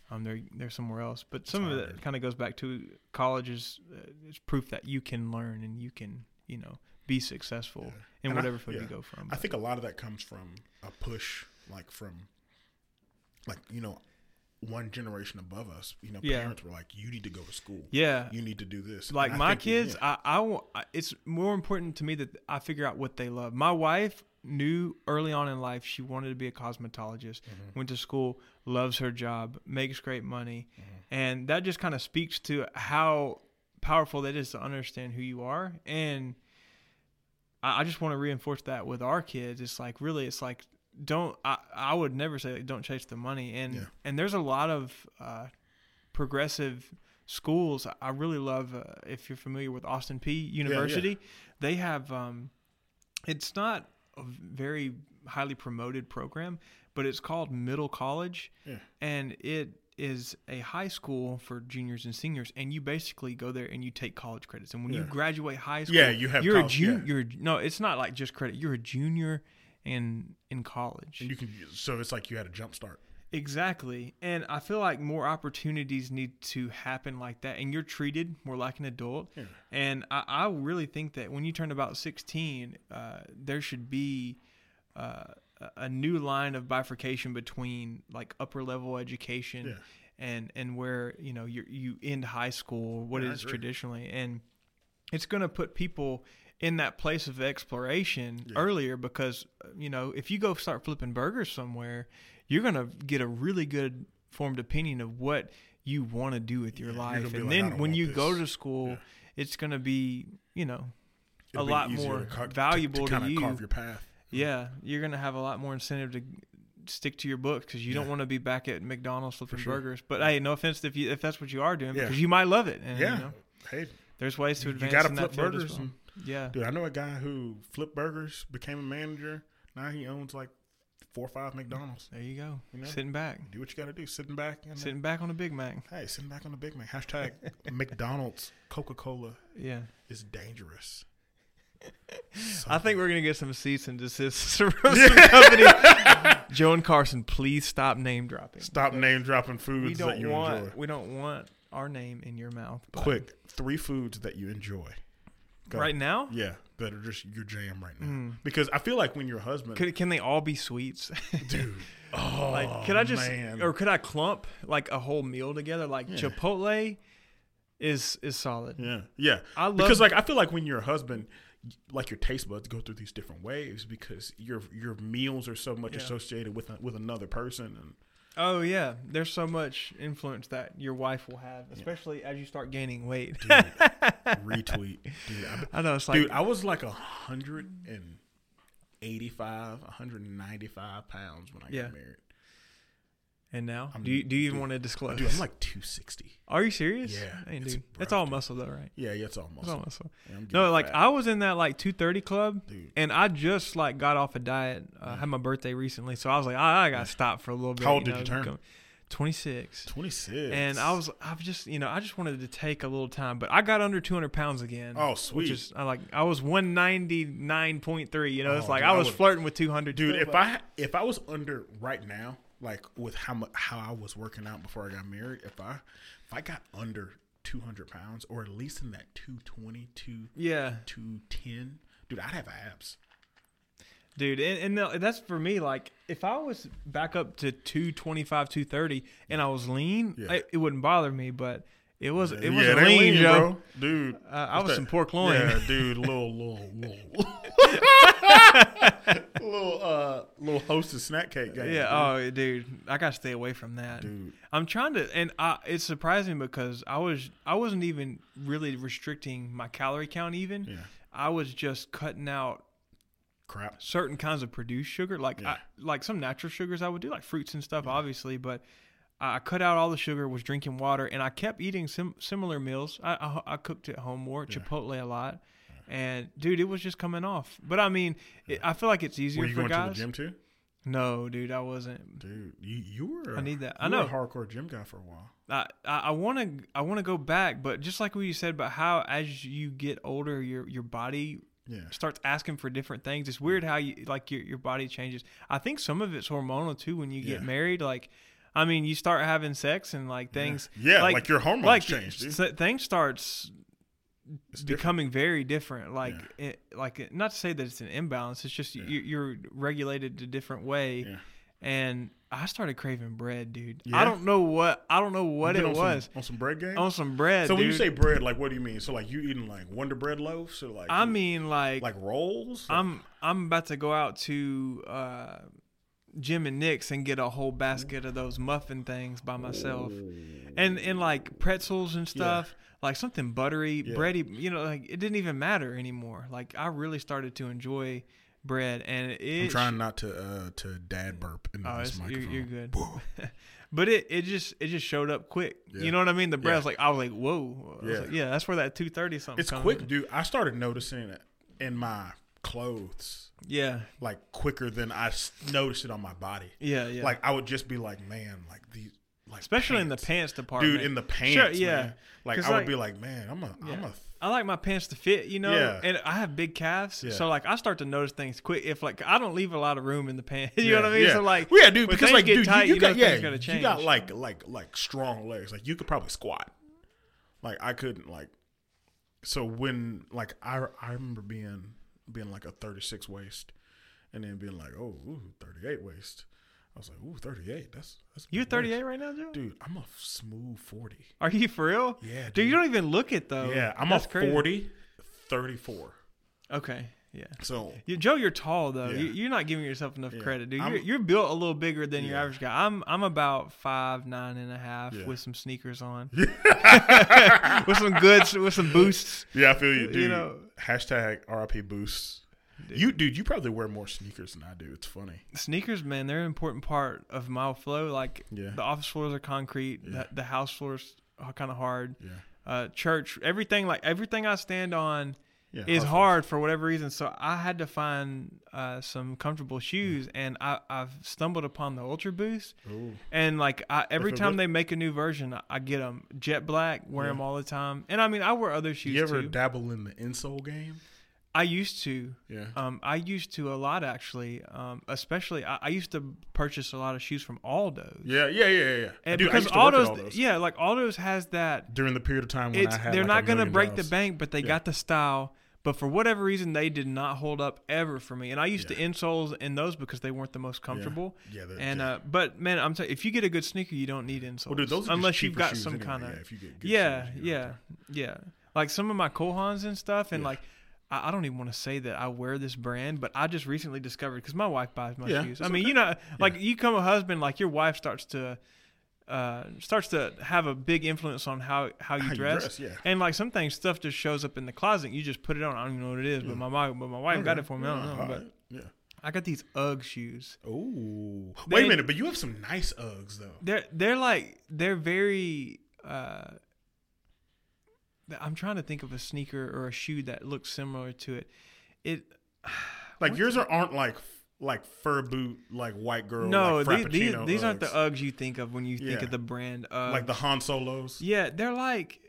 Um, they're they're somewhere else. But some of hard, it dude. kind of goes back to college is uh, is proof that you can learn and you can, you know, be successful Yeah. in And I- whatever field yeah. you go from. I think a lot of that comes from a push, like from, like you know, one generation above us. You know, Yeah. parents were like, "You need to go to school. yeah, You need to do this." like I my kids I, I I- it's more important to me that i figure out what they love my wife knew early on in life she wanted to be a cosmetologist Mhm. went to school loves her job makes great money Mhm. and that just kind of speaks to how powerful that is to understand who you are and i, I just want to reinforce that with our kids it's like really it's like don't i, I would never say don't chase the money and Yeah. and there's a lot of uh, progressive schools. I really love uh, if you're familiar with Austin Peay University. They have um, it's not a very highly promoted program, but it's called Middle College, Yeah. and it is a high school for juniors and seniors, and you basically go there and you take college credits. And when you graduate high school, Yeah, you have you're a junior. yeah. You're no, it's not like just credit. You're a junior in in college. And you can, so it's like you had a jump start. Exactly. And I feel like more opportunities need to happen like that. And you're treated more like an adult. Yeah. And I, I really think that when you turn about 16, uh, there should be uh, a- new line of bifurcation between like upper level education Yeah. and, and where, you know, you you end high school, what Yeah, is traditionally. And it's going to put people in that place of exploration earlier because, you know, if you go start flipping burgers somewhere, you're going to get a really good formed opinion of what you want to do with your Yeah, life. And like, then when you go to school, Yeah. it's going to be, you know, It'll a lot more to car- valuable to, to, kind you. carve your path. Mm-hmm. yeah, you're going to have a lot more incentive to stick to your book because you don't want to be back at McDonald's flipping sure. burgers. But hey, no offense if you if that's what you are doing Yeah. because you might love it. And, Yeah. you know, Hey, there's ways to You advance gotta in flip that field as burgers well. and- Yeah. dude, I know a guy who flipped burgers, became a manager. Now he owns like four or five McDonald's. There you go. You know? Sitting back. Do what you got to do. Sitting back. And uh, Sitting back on a Big Mac. Hey, sitting back on the Big Mac. Hashtag McDonald's Coca Cola Yeah. is dangerous. I think we're gonna get some cease and desist from some company. Joe and Carson, please stop name dropping. Stop name dropping We foods that don't you want enjoy. we don't want our name in your mouth. Quick, three foods that you enjoy. Go. Right now, Yeah, that are just your jam right now. Mm. Because I feel like when your husband, could, can they all be sweets? dude, oh, like, could I just man. or could I clump like a whole meal together? Like Yeah. Chipotle is is solid. yeah, yeah. I love because like I feel like when you're a husband, like your taste buds go through these different waves because your your meals are so much Yeah. associated with with another person and Oh yeah, there's so much influence that your wife will have, especially as you start gaining weight. dude, retweet, dude. I, I know it's like dude, I was like a hundred and eighty-five, hundred and ninety-five pounds when I Yeah. got married. And now I'm- do you do you even want to disclose? Dude, I'm like two sixty. Are you serious? Yeah, Hey, it's dude, that's all muscle though, right? Yeah, yeah, it's all That's all muscle. muscle. Yeah, No, like fat. I was in that like 230 club, dude. and I just like got off a diet. Uh, had my birthday recently, so I was like, I, I got to stop for a little bit. How old did know, you turn? go- 26. 26. And I was, I've just, you know, I just wanted to take a little time, but I got under 200 pounds again. Oh, sweet. Which is, I like, I was 199.3. You know, it's Oh, like dude, I I was would- flirting with 200. dude, if I if I was under right now, like with how much how I was working out before I got married, if I if I got under 200 pounds or at least in that 220 to yeah, 210, dude, I'd have abs. dude, and, and that's for me. Like, if I was back up to 225, 230, and I was lean, Yeah. I, it wouldn't bother me, but. It was it it ain't lean, lean, Joe. bro. Dude. Uh, I was that? some pork loin. Yeah, dude, little little little little uh little hostess snack cake guy. Yeah. Oh, dude, I gotta stay away from that. dude. I'm trying to, and I, it's surprising because I was, I wasn't even really restricting my calorie count. Even Yeah. I was just cutting out Crap. certain kinds of produced sugar, like Yeah. I, like some natural sugars I would do, like fruits and stuff, obviously. But I cut out all the sugar, was drinking water, and I kept eating sim- similar meals. I, I I cooked at home more, Chipotle a lot. And dude, it was just coming off. But I mean, it, I feel like it's easier Were you for going guys. to the gym too? No, dude, I wasn't. Dude, you you were I need that. I know. a hardcore gym guy for a while. I I want to I want to go back, but just like what you said about how as you get older, your your body Yeah. starts asking for different things. It's weird how you like your your body changes. I think some of it's hormonal too. When you get Yeah. married, like I mean, you start having sex and like things. Yeah, like, your hormones like change, dude. things starts It's different. becoming very different. Like it, like it, not to say that it's an imbalance. It's just Yeah. you, you're regulated a different way. Yeah. And I started craving bread, dude. Yeah? I don't know what I don't know what it on was some, on some bread game. on some bread. so when you say bread, like what do you mean? So like you eating like Wonder Bread loaves or like I mean, like, like rolls? I'm I'm about to go out to uh, Jim and Nick's and get a whole basket of those muffin things by myself, and and like pretzels and stuff, like something buttery, Yeah. bready. You know, like it didn't even matter anymore. Like I really started to enjoy bread, and it. I'm trying not to uh to dad burp into Oh, this it's, you're, microphone. you're good. but it, it just it just showed up quick. Yeah. You know what I mean? The bread Yeah. like I was like whoa. I was Yeah. like, yeah. That's where that two thirty something. It's quick, in. dude. I started noticing it in my clothes Yeah, like quicker than I noticed it on my body. yeah, yeah. Like I would just be like, man, like these, like especially in the pants. pants department, dude, in the pants, Sure, yeah. man. Like I would like- be like, man, I'm a, Yeah. a, I like my pants to fit, you know. Yeah. And I have big calves, Yeah. so like I start to notice things quick. If like I don't leave a lot of room in the pants, you yeah, know what I mean? Yeah. So like, well, yeah, dude, because like, dude, tight, you, you you got, know yeah, things gotta you got like, like, like strong legs. Like you could probably squat. Like I couldn't like. So when like I I remember being being like a 36 waist, and then being like, oh, ooh, 38 waist. I was like, ooh, 38. That's that's you big 38 waist. right now, Joe? dude. I'm a smooth 40. Are you for real? Yeah, dude. Dude, you don't even look it though. yeah, I'm That's a crazy. 40, 34. Okay, yeah. So You, Joe, you're tall though. Yeah. You, you're not giving yourself enough Yeah. credit, dude. You're, you're built a little bigger than your average guy. I'm I'm about five nine and a half Yeah. with some sneakers on, with some goods, with some boosts. yeah, I feel you, You dude. know- Hashtag RIP boosts. You, dude, you probably wear more sneakers than I do. It's funny. Sneakers, man, they're an important part of my flow. Like Yeah. the office floors are concrete, Yeah. the, the house floors are kind of hard. Yeah. Uh, church, everything like everything I stand on Yeah, is hard hard for whatever reason. So I had to find uh, some comfortable shoes, and I, I've stumbled upon the Ultra Boost. Ooh. And like I, every time good? they make a new version, I- I get them jet black, wear Yeah. them all the time. And I mean, I wear other shoes You ever too. dabble in the insole game? I used to. Yeah. Um, I used to a lot actually. Um, especially I, I used to purchase a lot of shoes from Aldo's. Yeah, yeah, yeah, yeah. And Dude, because used to work at Aldo's, Aldo's yeah, like Aldo's has that. during the period of time when I had they're like, not gonna break the bank, but they Yeah. got the style. But for whatever reason, they did not hold up ever for me. And I used Yeah. to insoles in those because they weren't the most comfortable. Yeah, they're- And yeah. uh, but man, I'm telling you, if you get a good sneaker, you don't need insoles. well, dude, those unless you've got some anyway. kind of yeah, if you get good yeah, yeah, yeah. Like some of my Cole Haans and stuff, and Yeah. like I, I don't even want to say that I wear this brand, but I just recently discovered because my wife buys my Yeah, shoes. I mean, okay. you know, like you come a husband, like your wife starts to uh starts to have a big influence on how how you How you dress. dress, yeah. And like some things, stuff just shows up in the closet. You just put it on. I don't even know what it is, but my my but my wife got it for me. I don't know, but right. yeah. I got these UGG shoes. Oh, wait a minute, but you have some nice Uggs though. They're they're like they're very. uh I'm trying to think of a sneaker or a shoe that looks similar to it. It Like yours are, aren't like like fur boot, like white girl. no, like these, these, these aren't the Uggs. Uggs you think of when you think Yeah. of the brand. Uh, like the Han Solos. yeah, they're like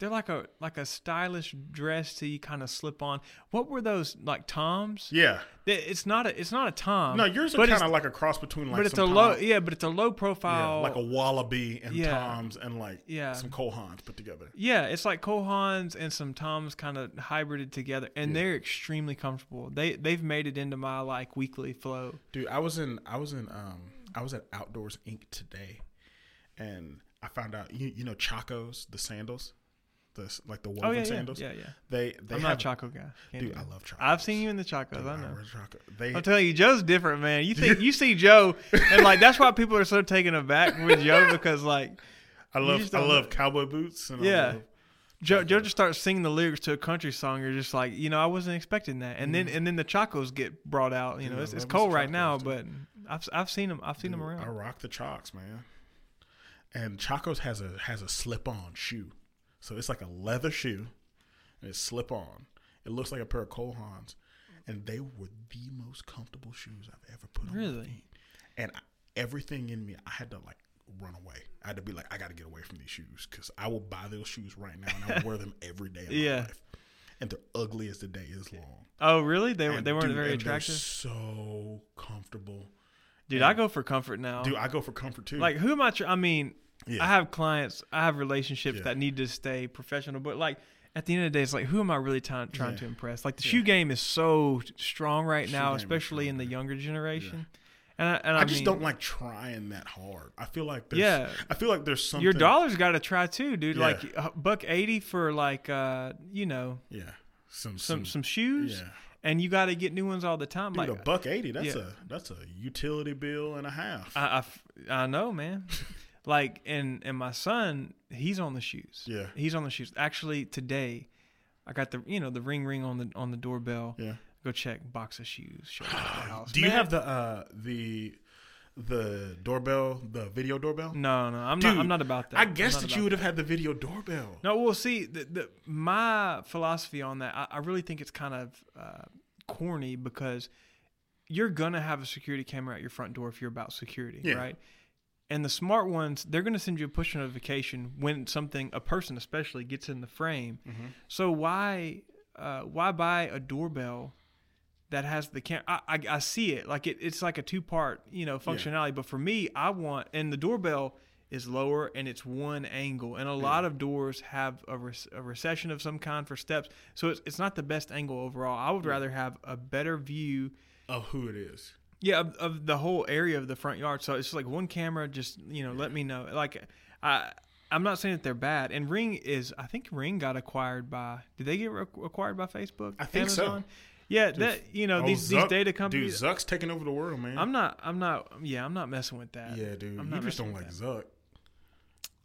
they're like a like a stylish dress to you kind of slip on. What were those like Toms? Yeah. It's not a it's not a Tom. No, yours are kind of like a cross between like but it's a low Tom- yeah, but it's a low yeah, profile. like a Wallaby and Yeah. Toms and like Yeah. some Cole Haans put together. Yeah, it's like Cole Haans and some Toms kind of hybrided together, and they're extremely comfortable. They they've made it into my like weekly flow. Dude, I was in I was in um I was at Outdoors Inc. today, and I found out you you know Chacos the sandals, the like the oh, woven Oh yeah, sandals. yeah, yeah. They they I'm have not a Chaco guy. Can't dude. I love Chacos. I've seen you in the Chacos. Dude, I know. wear Chaco. They I'm telling you, Joe's different, man. You think you see Joe, and like that's why people are so taken aback with Joe because like I love I love cowboy boots. And I Yeah. love- Joe, Joe just starts singing the lyrics to a country song. You're just like, you know, I wasn't expecting that. And then mm. and then the Chacos get brought out. You Dude, know, I it's, it's cold right now, Chacos, but I've I've seen them. I've seen them around. I rock the chalks, man. And Chacos has a has a slip on shoe, so it's like a leather shoe, and it's slip on. It looks like a pair of Cole Haans, and they were the most comfortable shoes I've ever put on. Really? And I, everything in me, I had to like run away. I had to be like, I got to get away from these shoes because I will buy those shoes right now and I will wear them every day of Yeah. my life. And they're ugly as the day is long. Oh, really? They were And they weren't dude, very and they're attractive. So comfortable, Dude, I go for comfort now. dude. I go for comfort too. like who am I? Tr- I mean, Yeah. I have clients, I have relationships Yeah. that need to stay professional, but like at the end of the day, it's like who am I really trying trying Yeah. to impress? Like the shoe game is so strong right Shoe now, especially in the younger generation. And I, and I, I just mean, don't like trying that hard. I feel like there's, Yeah. I feel like there's something. Your dollar's got to try too, dude. Like buck eighty for like uh, you know, Yeah, some some some shoes, Yeah, and you got to get new ones all the time. dude, like a buck eighty. That's yeah. a that's a utility bill and a half. I I know, man. like, and and my son, he's on the shoes. Yeah. he's on the shoes. Actually, today, I got the you know the ring ring on the on the doorbell. yeah. Go check box of shoes. Show the house. Do you Man, have the uh the the doorbell, the video doorbell? No, no, I'm Dude, not. I'm not about that. I guess that you would have had the video doorbell. No, we'll see, the, the, my philosophy on that, I, I really think it's kind of uh, corny because you're gonna have a security camera at your front door if you're about security, Yeah. right? And the smart ones, they're gonna send you a push notification when something, a person especially, gets in the frame. Mm-hmm. So why, uh, why buy a doorbell? That has the camera? I, I I see it like it. It's like a two part you know functionality. But for me, I want and the doorbell is lower and it's one angle. And a lot of doors have a, a recession of some kind for steps. So it's, it's not the best angle overall. I would rather have a better view, Of who it is? Yeah, of, of the whole area of the front yard. So it's like one camera, just, you know, let me know. Like, I. I'm not saying that they're bad. And Ring is, I think Ring got acquired by. Did they get re- acquired by Facebook? I think so. Amazon? Yeah, that you know Oh, these these Zuck- data Dude. Zuck's taking over the world, man. I'm not. I'm not. Yeah, I'm not messing with that. yeah, dude. I'm You just don't like Zuck.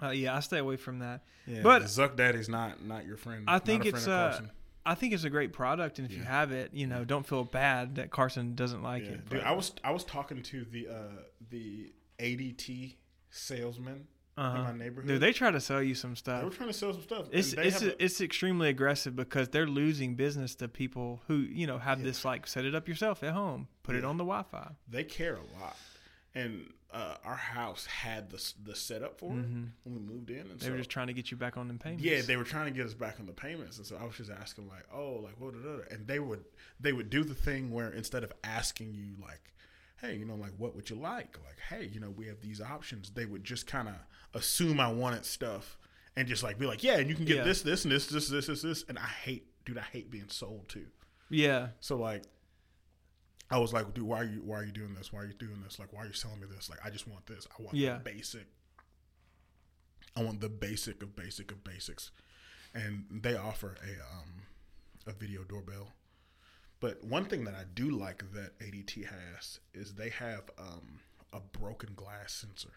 Uh, yeah, I stay away from that. Yeah, But- Zuck Daddy's not not your friend. I think it's uh. I think it's a great product, and if you have it, you know, don't feel bad that Carson doesn't like Yeah, it. dude. I was I was talking to the uh the ADT salesman Uh-huh. in my neighborhood. Dude, they try to sell you some stuff. They were trying to sell some stuff. It's it's a- it's extremely aggressive because they're losing business to people who you know have Yeah. this like set it up yourself at home, put it on the Wi-Fi. they care a lot, and uh, our house had the the setup for it Mhm. when we moved in, and They so were just trying to get you back on the payments. yeah, they were trying to get us back on the payments, and so I was just asking like, oh, like what, and they would they would do the thing where instead of asking you like, hey, you know, like what would you like, like hey, you know, we have these options, they would just kind of assume I wanted stuff and just like be like, yeah, and you can get Yeah. this, this, and this, this, this, this, this, and I hate, dude, I hate being sold to. yeah, So like, I was like, dude, why are you why are you doing this? Why are you doing this? Like, why are you selling me this? Like, I just want this. I want Yeah. the basic. I want the basic of basic of basics, and they offer a um a video doorbell. But one thing that I do like that ADT has is they have um a broken glass sensor,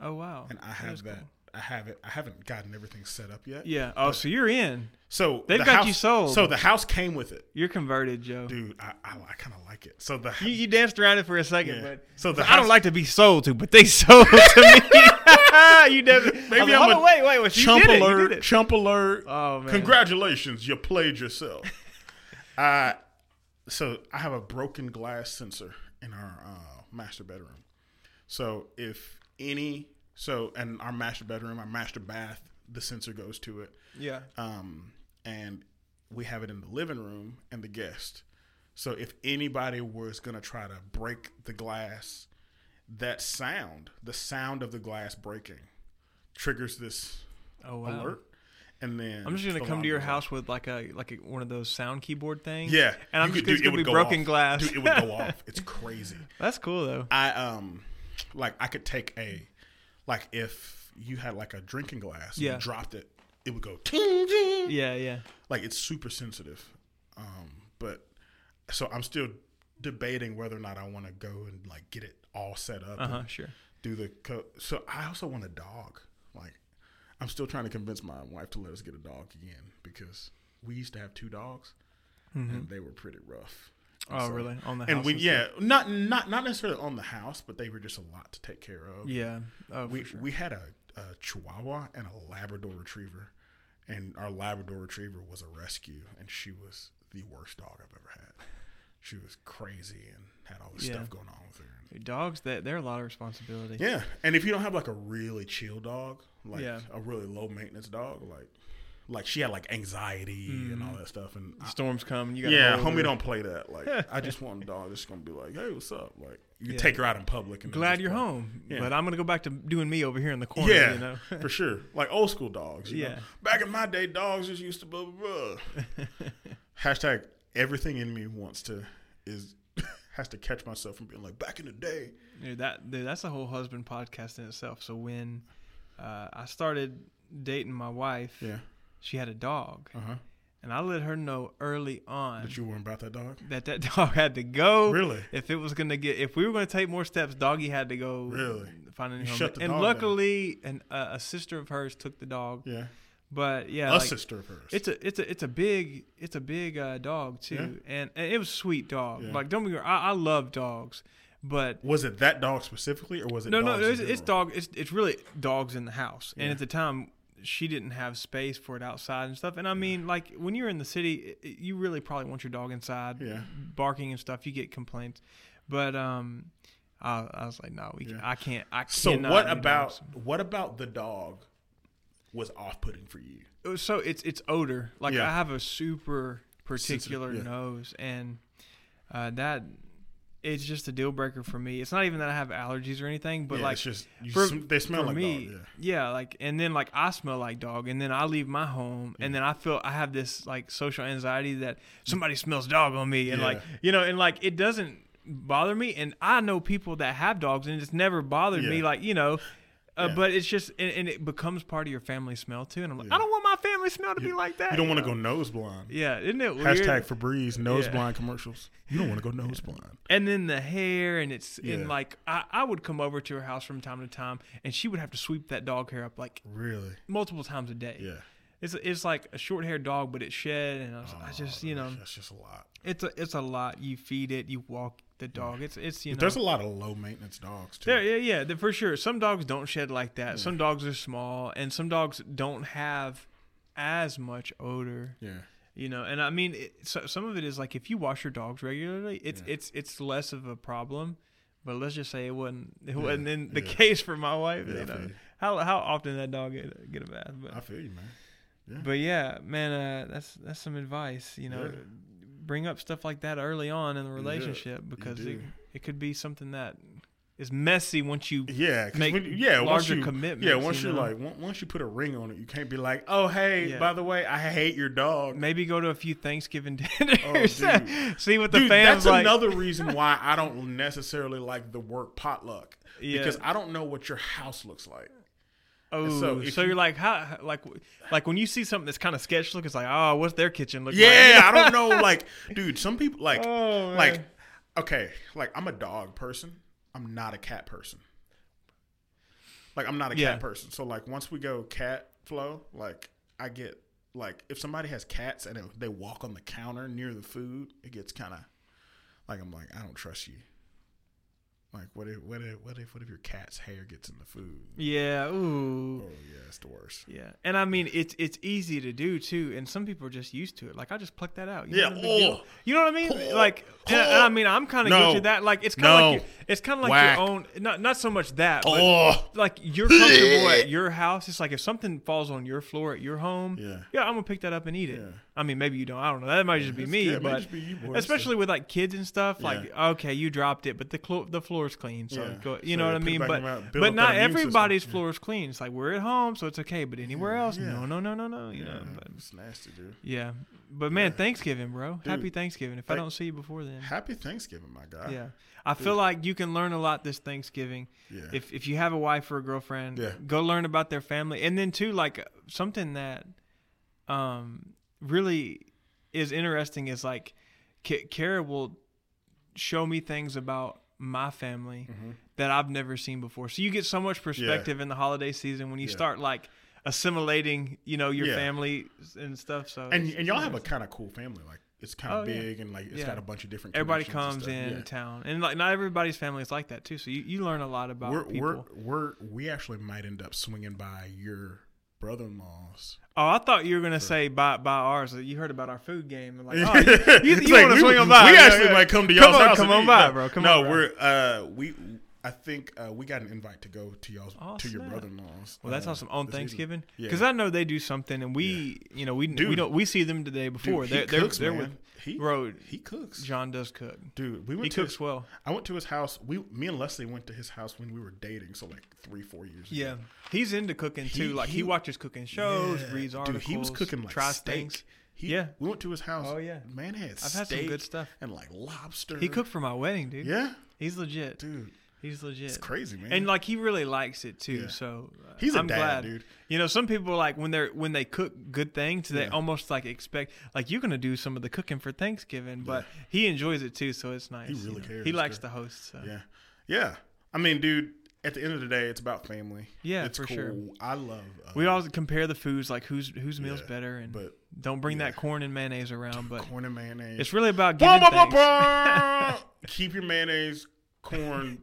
Oh wow, and I have that. cool. I haven't I haven't gotten everything set up yet. Yeah. Oh, so you're in. So They've the got house, you sold. So the house came with it, You're converted, Joe. dude. I I, I kind of like it. So the You, you danced around it for a second, Yeah. but So the I don't like to be sold to, but they sold to me. you definitely. Maybe I'm I'm a wait, wait, wait. You chump did it. You alert! did. Chump alert! Oh man. Congratulations, you played yourself. uh, so I have a broken glass sensor in our uh, master bedroom. So if any, so and our master bedroom, our master bath, the sensor goes to it. Yeah. Um, and we have it in the living room and the guest. So if anybody was gonna try to break the glass, that sound, the sound of the glass breaking, triggers this Oh wow. alert. And then I'm just gonna come to your house with like a like a, one of those sound keyboard things. Yeah, And I'm just could- dude, gonna be go broken off. glass. Dude, it would go off. It's crazy. That's cool though. I um, like I could take a, like if you had like a drinking glass, Yeah. you dropped it, it would go ting ting. Yeah, yeah. Like it's super sensitive. Um, but so I'm still debating whether or not I want to go and like get it all set up. Uh huh. Sure. Do the co- so I also want a dog. Like I'm still trying to convince my wife to let us get a dog again because we used to have two dogs and they were pretty rough. Oh so- really? On the and house we yeah stuff? not not not necessarily on the house but they were just a lot to take care of Yeah. Oh, we sure. we had a, a chihuahua and a labrador retriever and our labrador retriever was a rescue and she was the worst dog i've ever had she was crazy and had all this Yeah. stuff going on with her Dogs, that they're a lot of responsibility. yeah and if you don't have like a really chill dog like Yeah. a really low maintenance dog like like she had like anxiety and all that stuff and I- Storms come. You got yeah, homie, don't play that. Like, I just want a dog that's gonna be like, "Hey, what's up?" Like, you Yeah. take her out in public. And Glad you're play. home, Yeah. but I'm gonna go back to doing me over here in the corner. Yeah, You know. for sure. Like old school dogs. You Yeah. know? Back in my day, dogs just used to blah blah blah. Hashtag everything in me wants to is has to catch myself from being like back in the day. Dude, that dude, that's a whole husband podcast in itself. So when uh, I started dating my wife, Yeah. She had a dog, Uh huh. and I let her know early on That you weren't about that dog. that that dog had to go. Really? If it was gonna get, if we were gonna take more steps, doggy had to go. Really? Find a new home. shut the and luckily, an, uh, a sister of hers took the dog. Yeah. But yeah, a like, sister of hers. It's a it's a it's a big it's a big uh, dog too, and, and it was a sweet dog. Yeah. Like don't be wrong, I, I love dogs, but was it that dog specifically, or was it no no it's, it's dog it's it's really dogs in the house, and at the time she didn't have space for it outside and stuff. And I mean, like when you're in the city, i- i- you really probably want your dog inside, Yeah. barking and stuff. You get complaints, but um, I, I was like, no, we Yeah. I can't. I So what about dogs. what about the dog was off putting for you? It was so it's it's odor. Like Yeah. I have a super particular yeah. nose, and uh, that it's just a deal breaker for me. It's not even that I have allergies or anything, but yeah, like it's just you for- sm- they smell like me, dog. Yeah. like and then like I smell like dog, and then I leave my home, and then I feel I have this like social anxiety that mm. somebody smells dog on me, and like you know, and like it doesn't bother me, and I know people that have dogs, and it's never bothered me, like you know. Uh, Yeah. But it's just, and, and it becomes part of your family smell too. And I'm like, Yeah. I don't want my family smell to be like that. You don't want to go nose blind. Yeah, isn't it weird? Hashtag Febreze nose Yeah. blind commercials. You don't want to go nose blind. and then the hair, and it's Yeah. and like I, I would come over to her house from time to time, and she would have to sweep that dog hair up like Really? multiple times a day. Yeah. It's it's like a short haired dog, but it shed, and I, was, I Oh, just you know that's just a lot. it's a it's a lot. You feed it, you walk the dog. It's it's you know There's a lot of low maintenance dogs too. yeah, yeah, yeah, for sure. Some dogs don't shed like that. Some dogs are small, and some dogs don't have as much odor. Yeah. You know, and I mean, it, so, some of it is like if you wash your dogs regularly, it's it's it's less of a problem. But let's just say it wasn't it wasn't in the yeah. case for my wife. Yeah, you know, you. how how often that dog get get a bath, but I feel you, man. Yeah. but yeah, man, uh, that's that's some advice. You know, Yeah. bring up stuff like that early on in the relationship because it, it could be something that is messy once you Yeah, make when, yeah, once larger you, commitments, Yeah, once you you know? like, once you put a ring on it, you can't be like, oh hey, Yeah. by the way, I hate your dog. maybe go to a few Thanksgiving dinners, Oh, see what the Dude, fans that's like. another reason why I don't necessarily like the work potluck Yeah. because I don't know what your house looks like. Oh, so so, you're you- like how like like when you see something that's kind of sketch look, it's like oh, what's their kitchen look Yeah, like? I don't know. Like, dude, some people like, Oh, like, okay, like I'm a dog person. I'm not a cat person. Like, I'm not a Yeah. cat person. So, like, once we go cat flow, like, I get like if somebody has cats and it- they walk on the counter near the food, it gets kind of like I'm like I don't trust you. Like, what if what if what if what if your cat's hair gets in the food? yeah, ooh. Oh yeah, it's the worst. Yeah, and I mean it's it's easy to do too, and some people are just used to it. Like I just pluck that out. You Yeah, know, no big deal. oh. you know what I mean? Oh. Like, and, and I mean I'm kind of No. guilty of that. Like it's kind of No. like your, it's kind of like Whack. your own. Not not so much that, but Oh like you're comfortable at your house. It's like if something falls on your floor at your home, Yeah. yeah, I'm gonna pick that up and eat it. Yeah. I mean, maybe you don't. I don't know. That might just be It's- me, yeah, but just be you, boys. especially with like kids and stuff. Like, Yeah. okay, you dropped it, but the clo- the floor's clean, so Yeah. go, you So know what I mean. But in the mouth, build but not system. everybody's Yeah. floor is clean. It's like we're at home, so it's okay. But anywhere else, no, no, no, no, no. You know, but it's nasty, dude. yeah, but man. Thanksgiving, bro. Dude, Happy Thanksgiving. If I don't see you before then, Happy Thanksgiving, my guy. yeah, I feel like you can learn a lot this Thanksgiving. Yeah. If if you have a wife or a girlfriend, Yeah. go learn about their family, and then too, like something that, um, really is interesting is like, Kara will show me things about my family Mm-hmm. that I've never seen before. So you get so much perspective in the holiday season when you Yeah. start like assimilating, you know, your Yeah. family and stuff. So and and y'all have a kind of cool family. Like it's kind of Oh, yeah. big and like it's Yeah. got a bunch of different. everybody comes in. Yeah. town, and like not everybody's family is like that too. So you, you learn a lot about We're, people. we're we're we actually might end up swinging by your brother-in-law's. Oh, I thought you were gonna say by by ours. You heard about our food game. Like, oh, you, you, you like want to swing on by? We Yeah, actually yeah. might come to Come y'all's on, house. come on eat. by, bro. Come no, on, bro. we're uh we. I think uh, we got an invite to go to y'all's Oh, to your brother-in-law's. Well, that's uh, awesome on. Thanksgiving Yeah. because I know they do something, and we, you know, we we don't we see them the day before. Dude, they're he they're, cooks, they're with He bro. he cooks. John does cook. Dude, we went He to cooks his, well. I went to his house. We, me and Leslie went to his house when we were dating, so like three, four years. Yeah, ago. he's into cooking too. He- like he, he- watches cooking shows, Yeah. reads articles. Dude, he was cooking like tries steak. things. He, Yeah. we went to his house. Oh, yeah. man had I've had some good stuff. and like lobster. He cooked for my wedding, dude. Yeah, he's legit. dude, He's legit. it's crazy, man. And like he really likes it too. Yeah. So uh, He's a I'm dad, glad. dude. You know, some people like when they're when they cook good things, they Yeah. almost like expect like you're gonna do some of the cooking for Thanksgiving, but he enjoys it too, so it's nice. He you really know. cares, He likes to host. So. yeah, yeah. I mean, dude. At the end of the day, it's about family. Yeah, it's for cool. sure. I love. Uh, We always compare the foods, like whose whose meal's Yeah, better, and but don't bring yeah. that corn and mayonnaise around. But corn and mayonnaise. it's really about giving bah, bah, bah. Keep your mayonnaise, corn.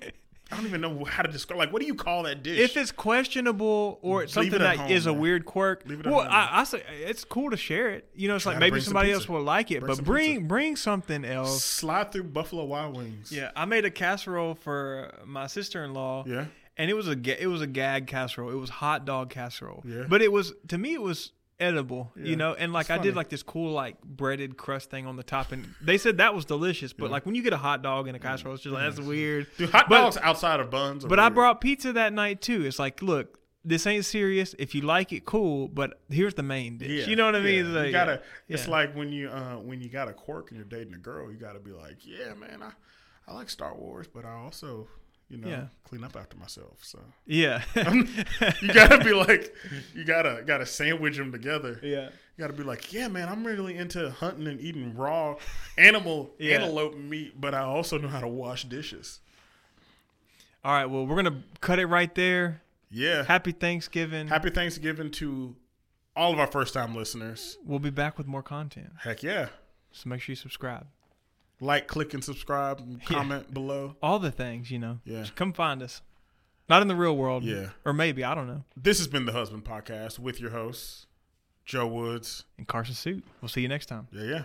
I don't even know how to describe. Like, what do you call that dish? If it's questionable or it's something it at that is home, a man. weird quirk, Leave it well, I, I say it's cool to share it. You know, it's like maybe somebody else will like it, Bring but bring pizza. bring something else. slide through Buffalo Wild Wings. Yeah, I made a casserole for my sister in law. Yeah. and it was a it was a gag casserole. It was hot dog casserole. Yeah. but it was to me it was edible. Yeah. You know, and like It's I funny. did like this cool like breaded crust thing on the top, and they said that was delicious. But Yeah. like when you get a hot dog and a casserole, it's just like that's weird. Dude, hot But- dogs outside of buns. Are But I brought pizza that night too. It's like, look, this ain't serious. If you like it, cool. But here's the main dish. Yeah, you know what I mean? yeah. It's like, you gotta. It's yeah. like when you uh when you got a quirk and you're dating a girl, you gotta be like, yeah, man, I I like Star Wars, but I also you know Yeah. clean up after myself. So yeah, you gotta be like, you gotta gotta sandwich them together. yeah. You gotta be like, yeah, man, I'm really into hunting and eating raw animal Yeah. antelope meat, but I also know how to wash dishes. All right. Well, we're gonna cut it right there. Yeah. Happy Thanksgiving. Happy Thanksgiving to all of our first time listeners. We'll be back with more content. Heck yeah. So make sure you subscribe. Like, click, and subscribe, and Yeah. comment below. All the things, you know. Yeah. Just come find us. Not in the real world. Yeah. Or maybe, I don't know. This has been the Husband Podcast with your hosts, Joe Woods. And Carson Suite. We'll see you next time. Yeah, yeah.